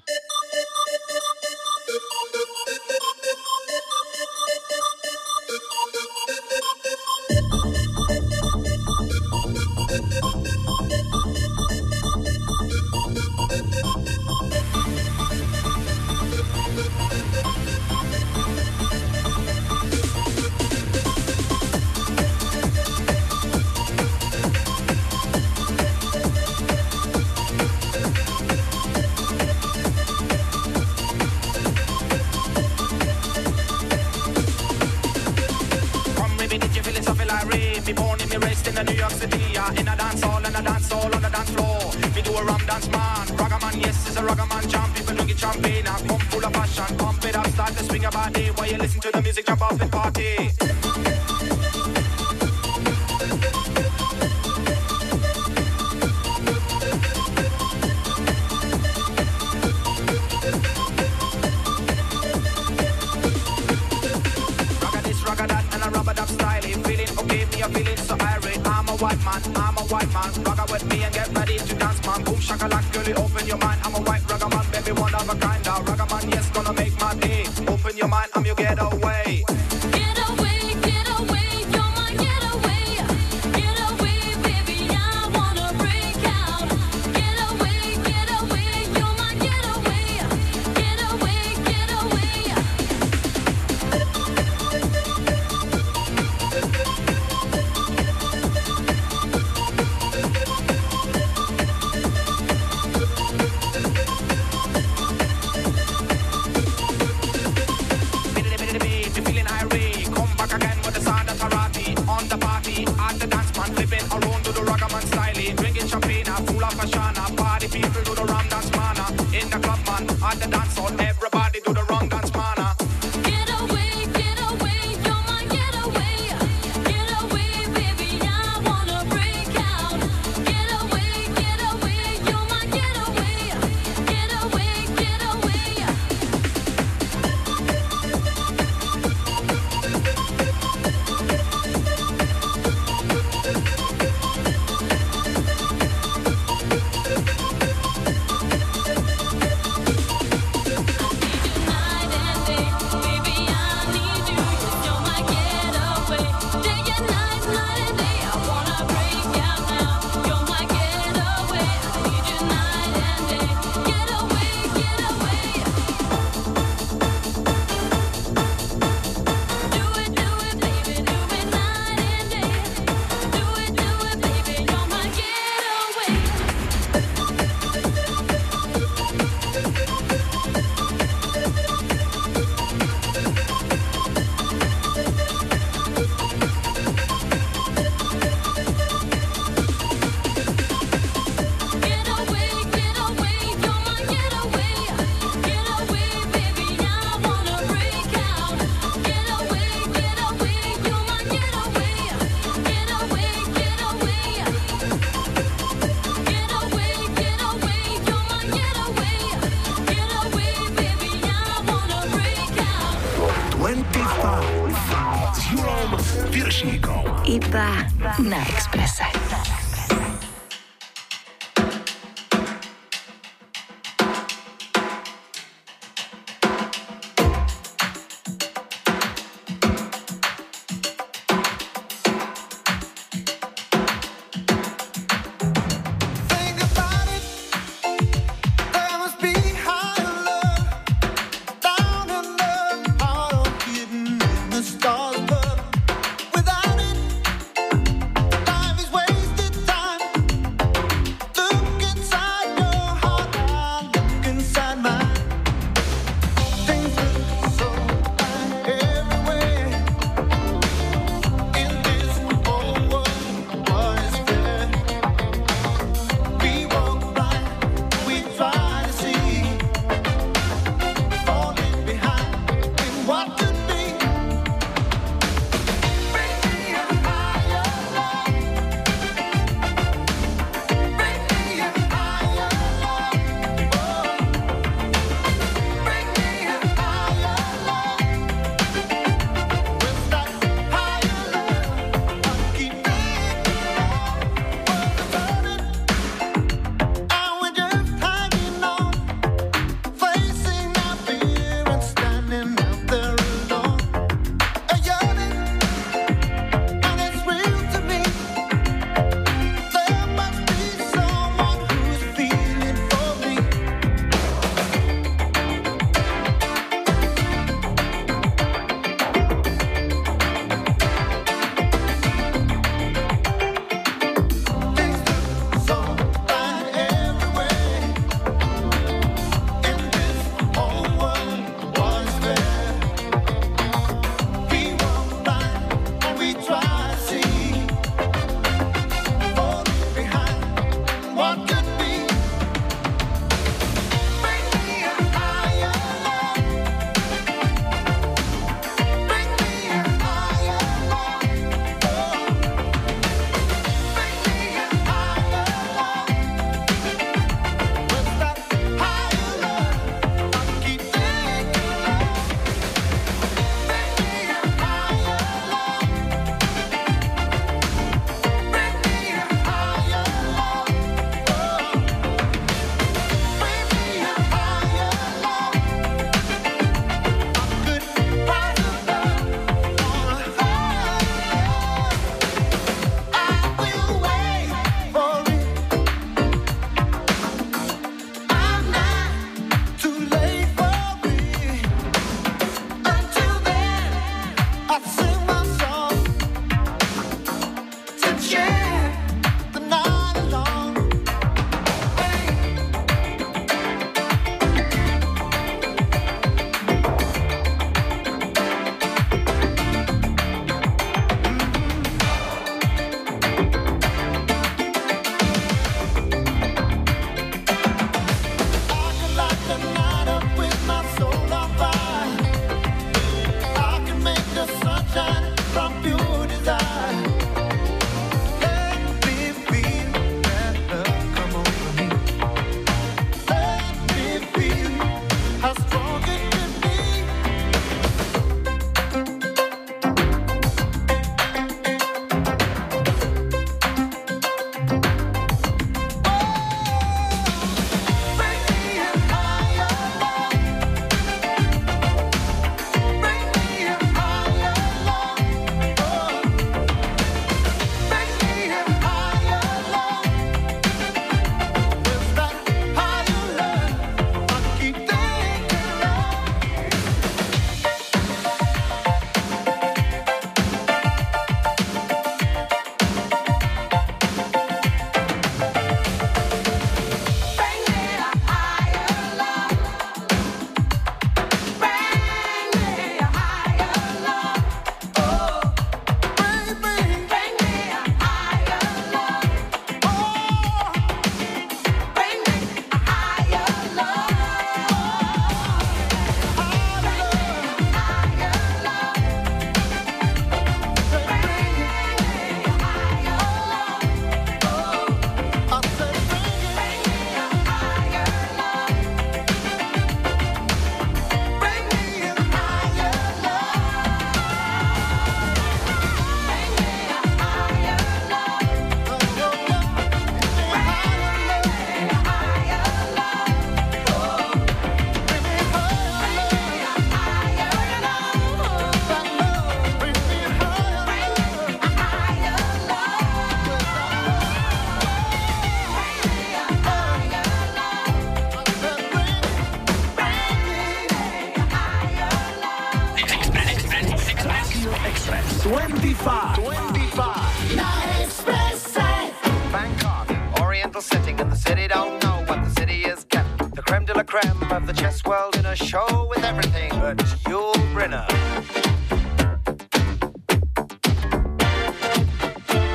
Show with everything but Yul Brynner.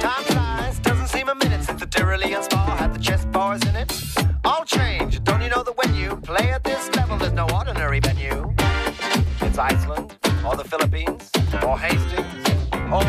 Time flies, doesn't seem a minute since the Tyrolean spa had the chess bars in it. All change, don't you know that when you play at this level, there's no ordinary venue? It's Iceland, or the Philippines, or Hastings, or,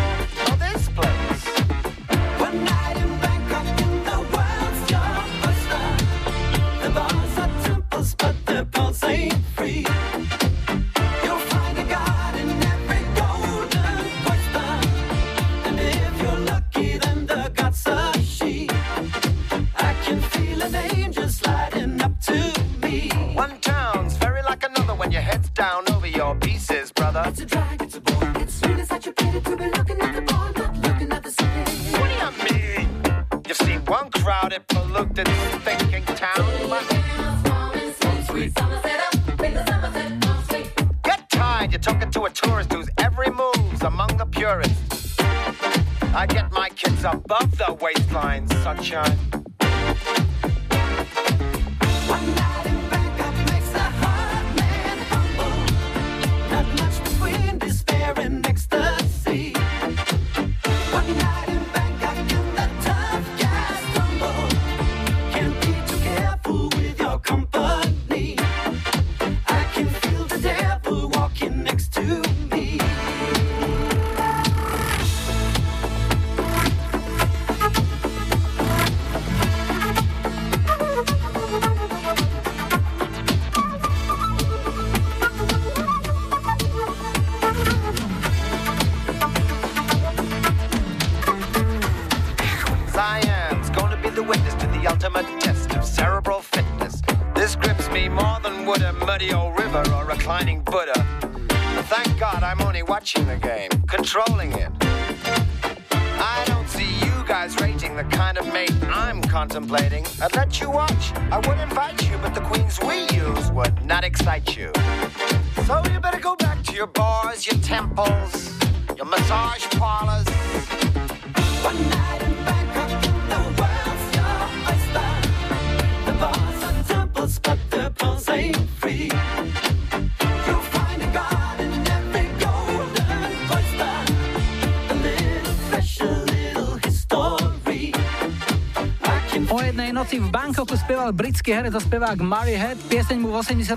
Spieval britský herec a spevák Murray Head. Pieseň mu v 84.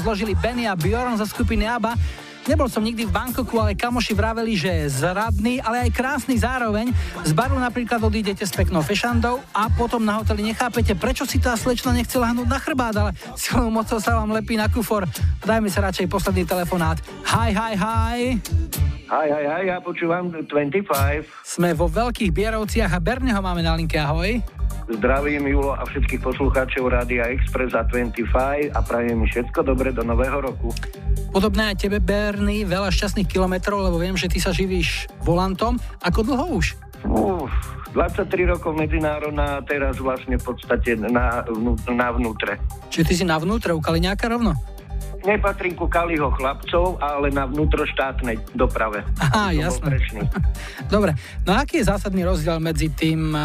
zložili Benny a Bjorn zo skupiny ABBA. Nebol som nikdy v Bangkoku, ale kamoši vraveli, že je zradný, ale aj krásny zároveň. Z baru napríklad odídete s peknou fešandou a potom na hoteli nechápete, prečo si tá slečna nechcela hnúť na chrbát, ale silou mocou sa vám lepí na kufor. Dajme sa radšej posledný telefonát. Hi, hi, hi. Hi, hi, hi, ja počúvam 25. Sme vo Veľkých Bierovciach a Berneho máme na linke, ahoj. Zdravím Julo a všetkých poslucháčov Rádia Express a 25 a prajem mi všetko dobre do nového roku. Podobné aj tebe, Berny, veľa šťastných kilometrov, lebo viem, že ty sa živíš volantom. Ako dlho už? Uf, 23 rokov medzinárodná a teraz vlastne v podstate na, na vnútre. Čiže ty si na vnútre u Kaliňáka rovno? Nepatrím ku Kaliho chlapcov, ale na vnútroštátnej doprave. Aha, jasné. Dobre, no aký je zásadný rozdiel medzi tým uh,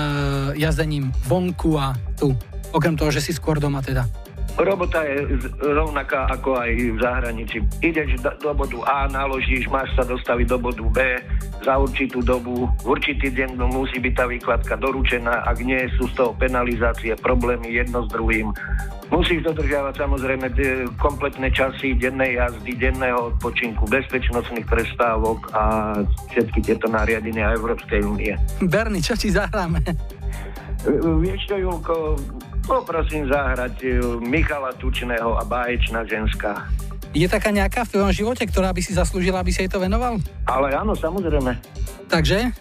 jazdením vonku a tu? Okrem toho, že si skôr doma teda. Robota je rovnaká ako aj v zahraničí. Ideš do, bodu A, naložíš, máš sa dostaviť do bodu B za určitú dobu. V určitý deň musí byť tá výkladka doručená. Ak nie, sú z toho penalizácie, problémy jedno s druhým. Musíš dodržiavať samozrejme tie kompletné časy dennej jazdy, denného odpočinku, bezpečnostných prestávok a všetky tieto nariadenia Európskej únie. Berny, čo ti zahráme? Vieš čo, Julko, poprosím zahrať Michala Tučného a Báječná ženská. Je taká nejaká v tvojom živote, ktorá by si zaslúžila, aby si jej to venoval? Ale áno, samozrejme. Takže?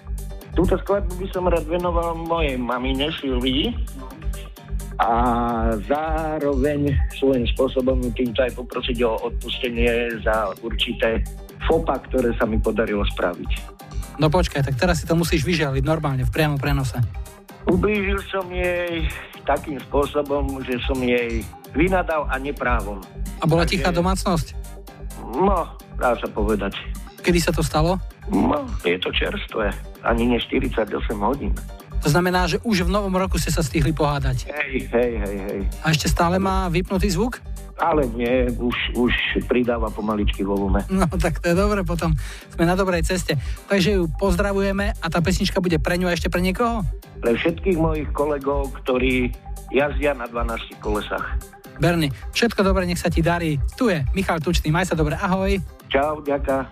Túto skladbu by som rád venoval mojej mamine Silvii a zároveň svojím spôsobom týmto aj poprosiť o odpustenie za určité fopa, ktoré sa mi podarilo spraviť. No počkaj, tak teraz si to musíš vyžialiť normálne, v priamom prenose. Ublížil som jej takým spôsobom, že som jej vynadal a neprávom. A bola Takže- tichá domácnosť? No, dá sa povedať. Kedy sa to stalo? No, je to čerstvé. Ani ne 48 hodín. To znamená, že už v novom roku ste sa stihli pohádať. Hej, hej, hej, hej. A ešte stále má vypnutý zvuk? Ale nie, už, už pridáva pomaličky vo. No tak to je dobre, potom sme na dobrej ceste. Takže ju pozdravujeme a tá pesnička bude pre ňu a ešte pre niekoho? Pre všetkých mojich kolegov, ktorí jazdia na 12 kolesách. Berny, všetko dobre, nech sa ti darí. Tu je Michal Tučný, maj sa dobre, ahoj. Čau, ďaká.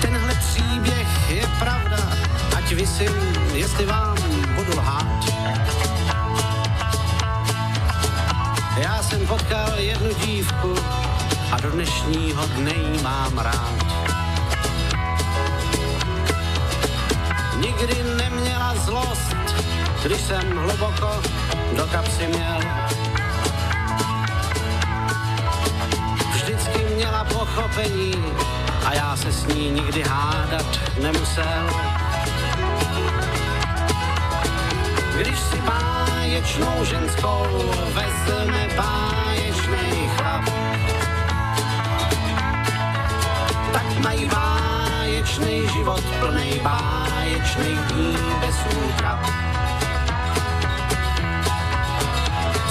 Tenhle příběh je pravda, ať vysím, jestli vám jsem potkal jednu dívku a do dnešního dne jí mám rád. Nikdy neměla zlost, když jsem hluboko do kapsy měl. Vždycky měla pochopení a já se s ní nikdy hádat nemusel. Když si báječnou ženskou vezme báječný chlap, tak mají báječný život plný báječných dní bez útrap.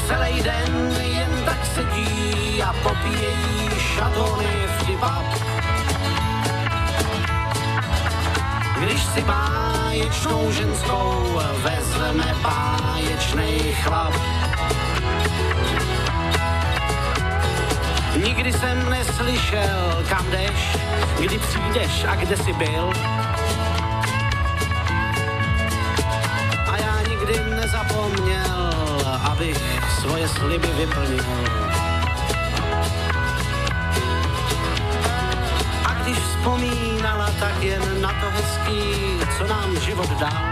Celý den jen tak sedí a popíjejí šatony vtipap. Když si báječnou ženskou vezme báječný chlap. Nikdy jsem neslyšel, kam jdeš, kdy přijdeš a kde jsi byl. A já nikdy nezapomněl, abych svoje sliby vyplnil. Vzpomínala, tak jen na to hezký, co nám život dal.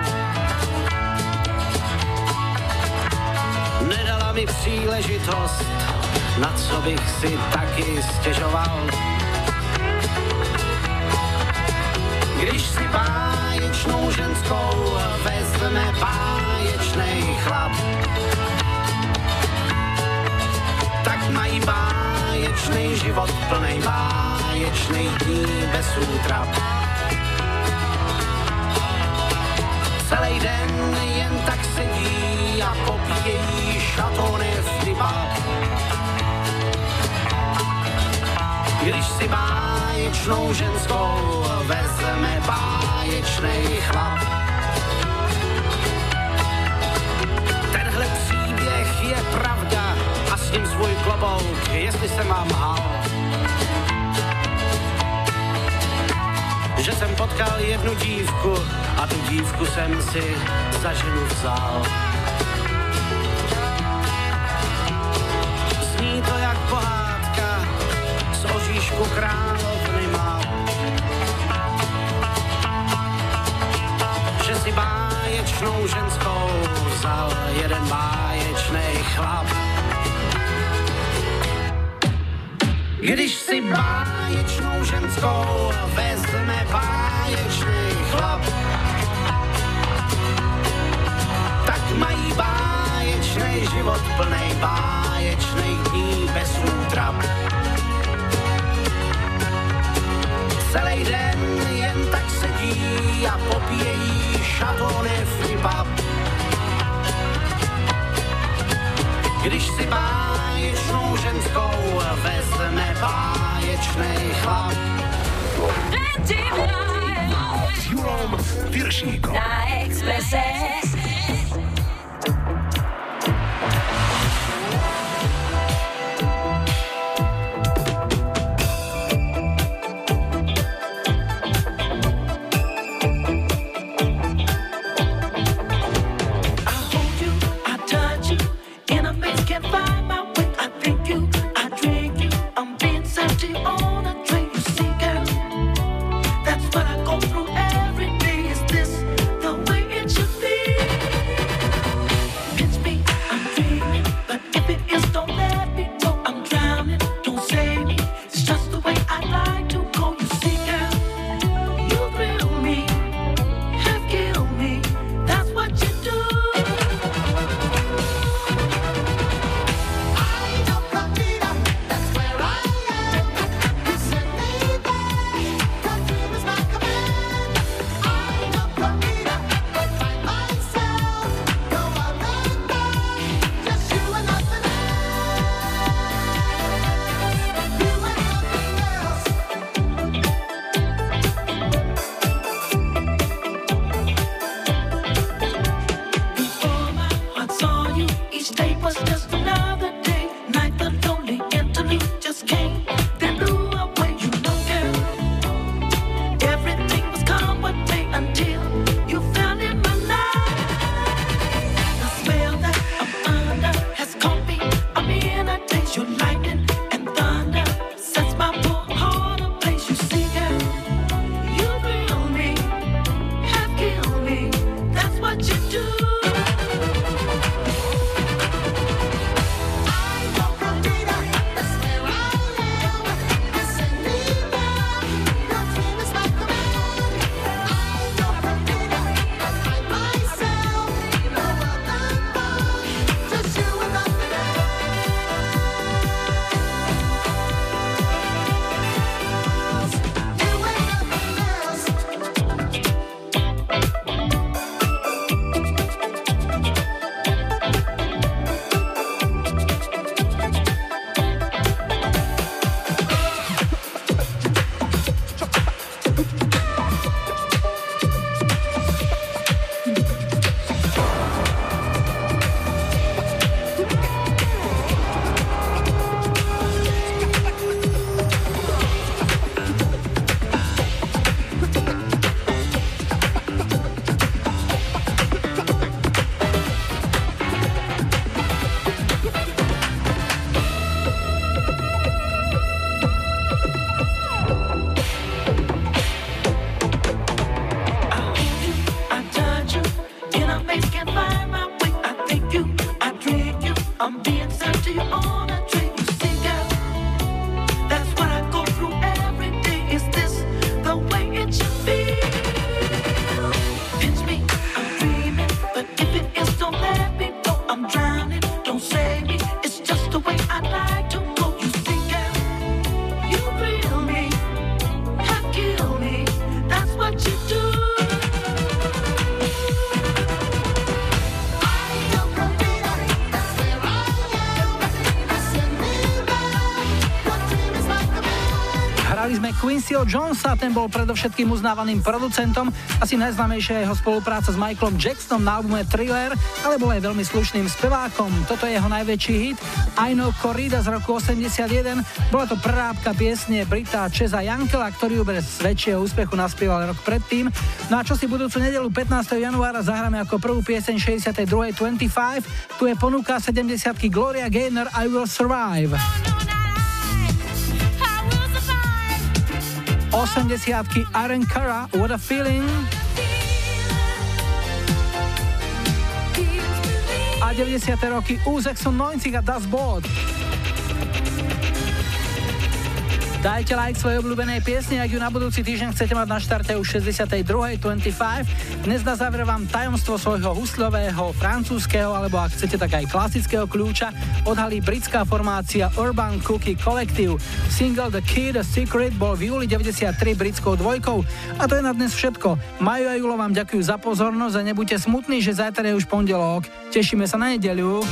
Nedala mi příležitost, na co bych si taky stěžoval. Když si báječnou ženskou vezme báječný báječný život plný báječný dní bez útrap. Celý den jen tak sedí a popíjejí šatony v dybách. Když si báječnou ženskou vezme báječný chlap. Ním svůj klobouk, jestli jsem vám hal. Že jsem potkal jednu dívku a tu dívku jsem si za ženu vzal. Zní to jak pohádka z oříšku královny má. Že si báječnou ženskou vzal jeden báječný chlap. Když si báječnou ženskou vezme báječný chlap, tak mají báječný život plný báječných dní bez útrap. Celý den jen tak sedí a popíjejí šatony flipap. Když si báječnou ženskou vezme báječný chlap. S Julom Viršíkom. Na Expresse. Quincyho Jonesa, ten bol predovšetkým uznávaným producentom, asi najznámejšia jeho spolupráca s Michaelom Jacksonom na albume Thriller, ale bol aj veľmi slušným spevákom. Toto je jeho najväčší hit, I Know Corrida z roku 81. Bola to prerábka piesne Brita Čeza Jankela, ktorý ju bez väčšieho úspechu naspieval rok predtým. No a čo si budúcu nedelu 15. januára zahráme ako prvú pieseň 62. 25, tu je ponuka 70 Gloria Gaynor I Will Survive. 80 Aaron Cara, What a Feeling. A 90. roky U96 a Das Boot. Dajte like svojej obľúbenej piesne, ak ju na budúci týždeň chcete mať na štarte už 62. 25. Dnes na záver vám tajomstvo svojho husľového, francúzského alebo ak chcete tak aj klasického kľúča odhalí britská formácia Urban Cookie Collective. Single The Key The Secret bol v júli 93 britskou dvojkou. A to je na dnes všetko. Majo a Julo vám ďakujú za pozornosť a nebuďte smutní, že zajtra je už pondelok. Tešíme sa na nedeľu.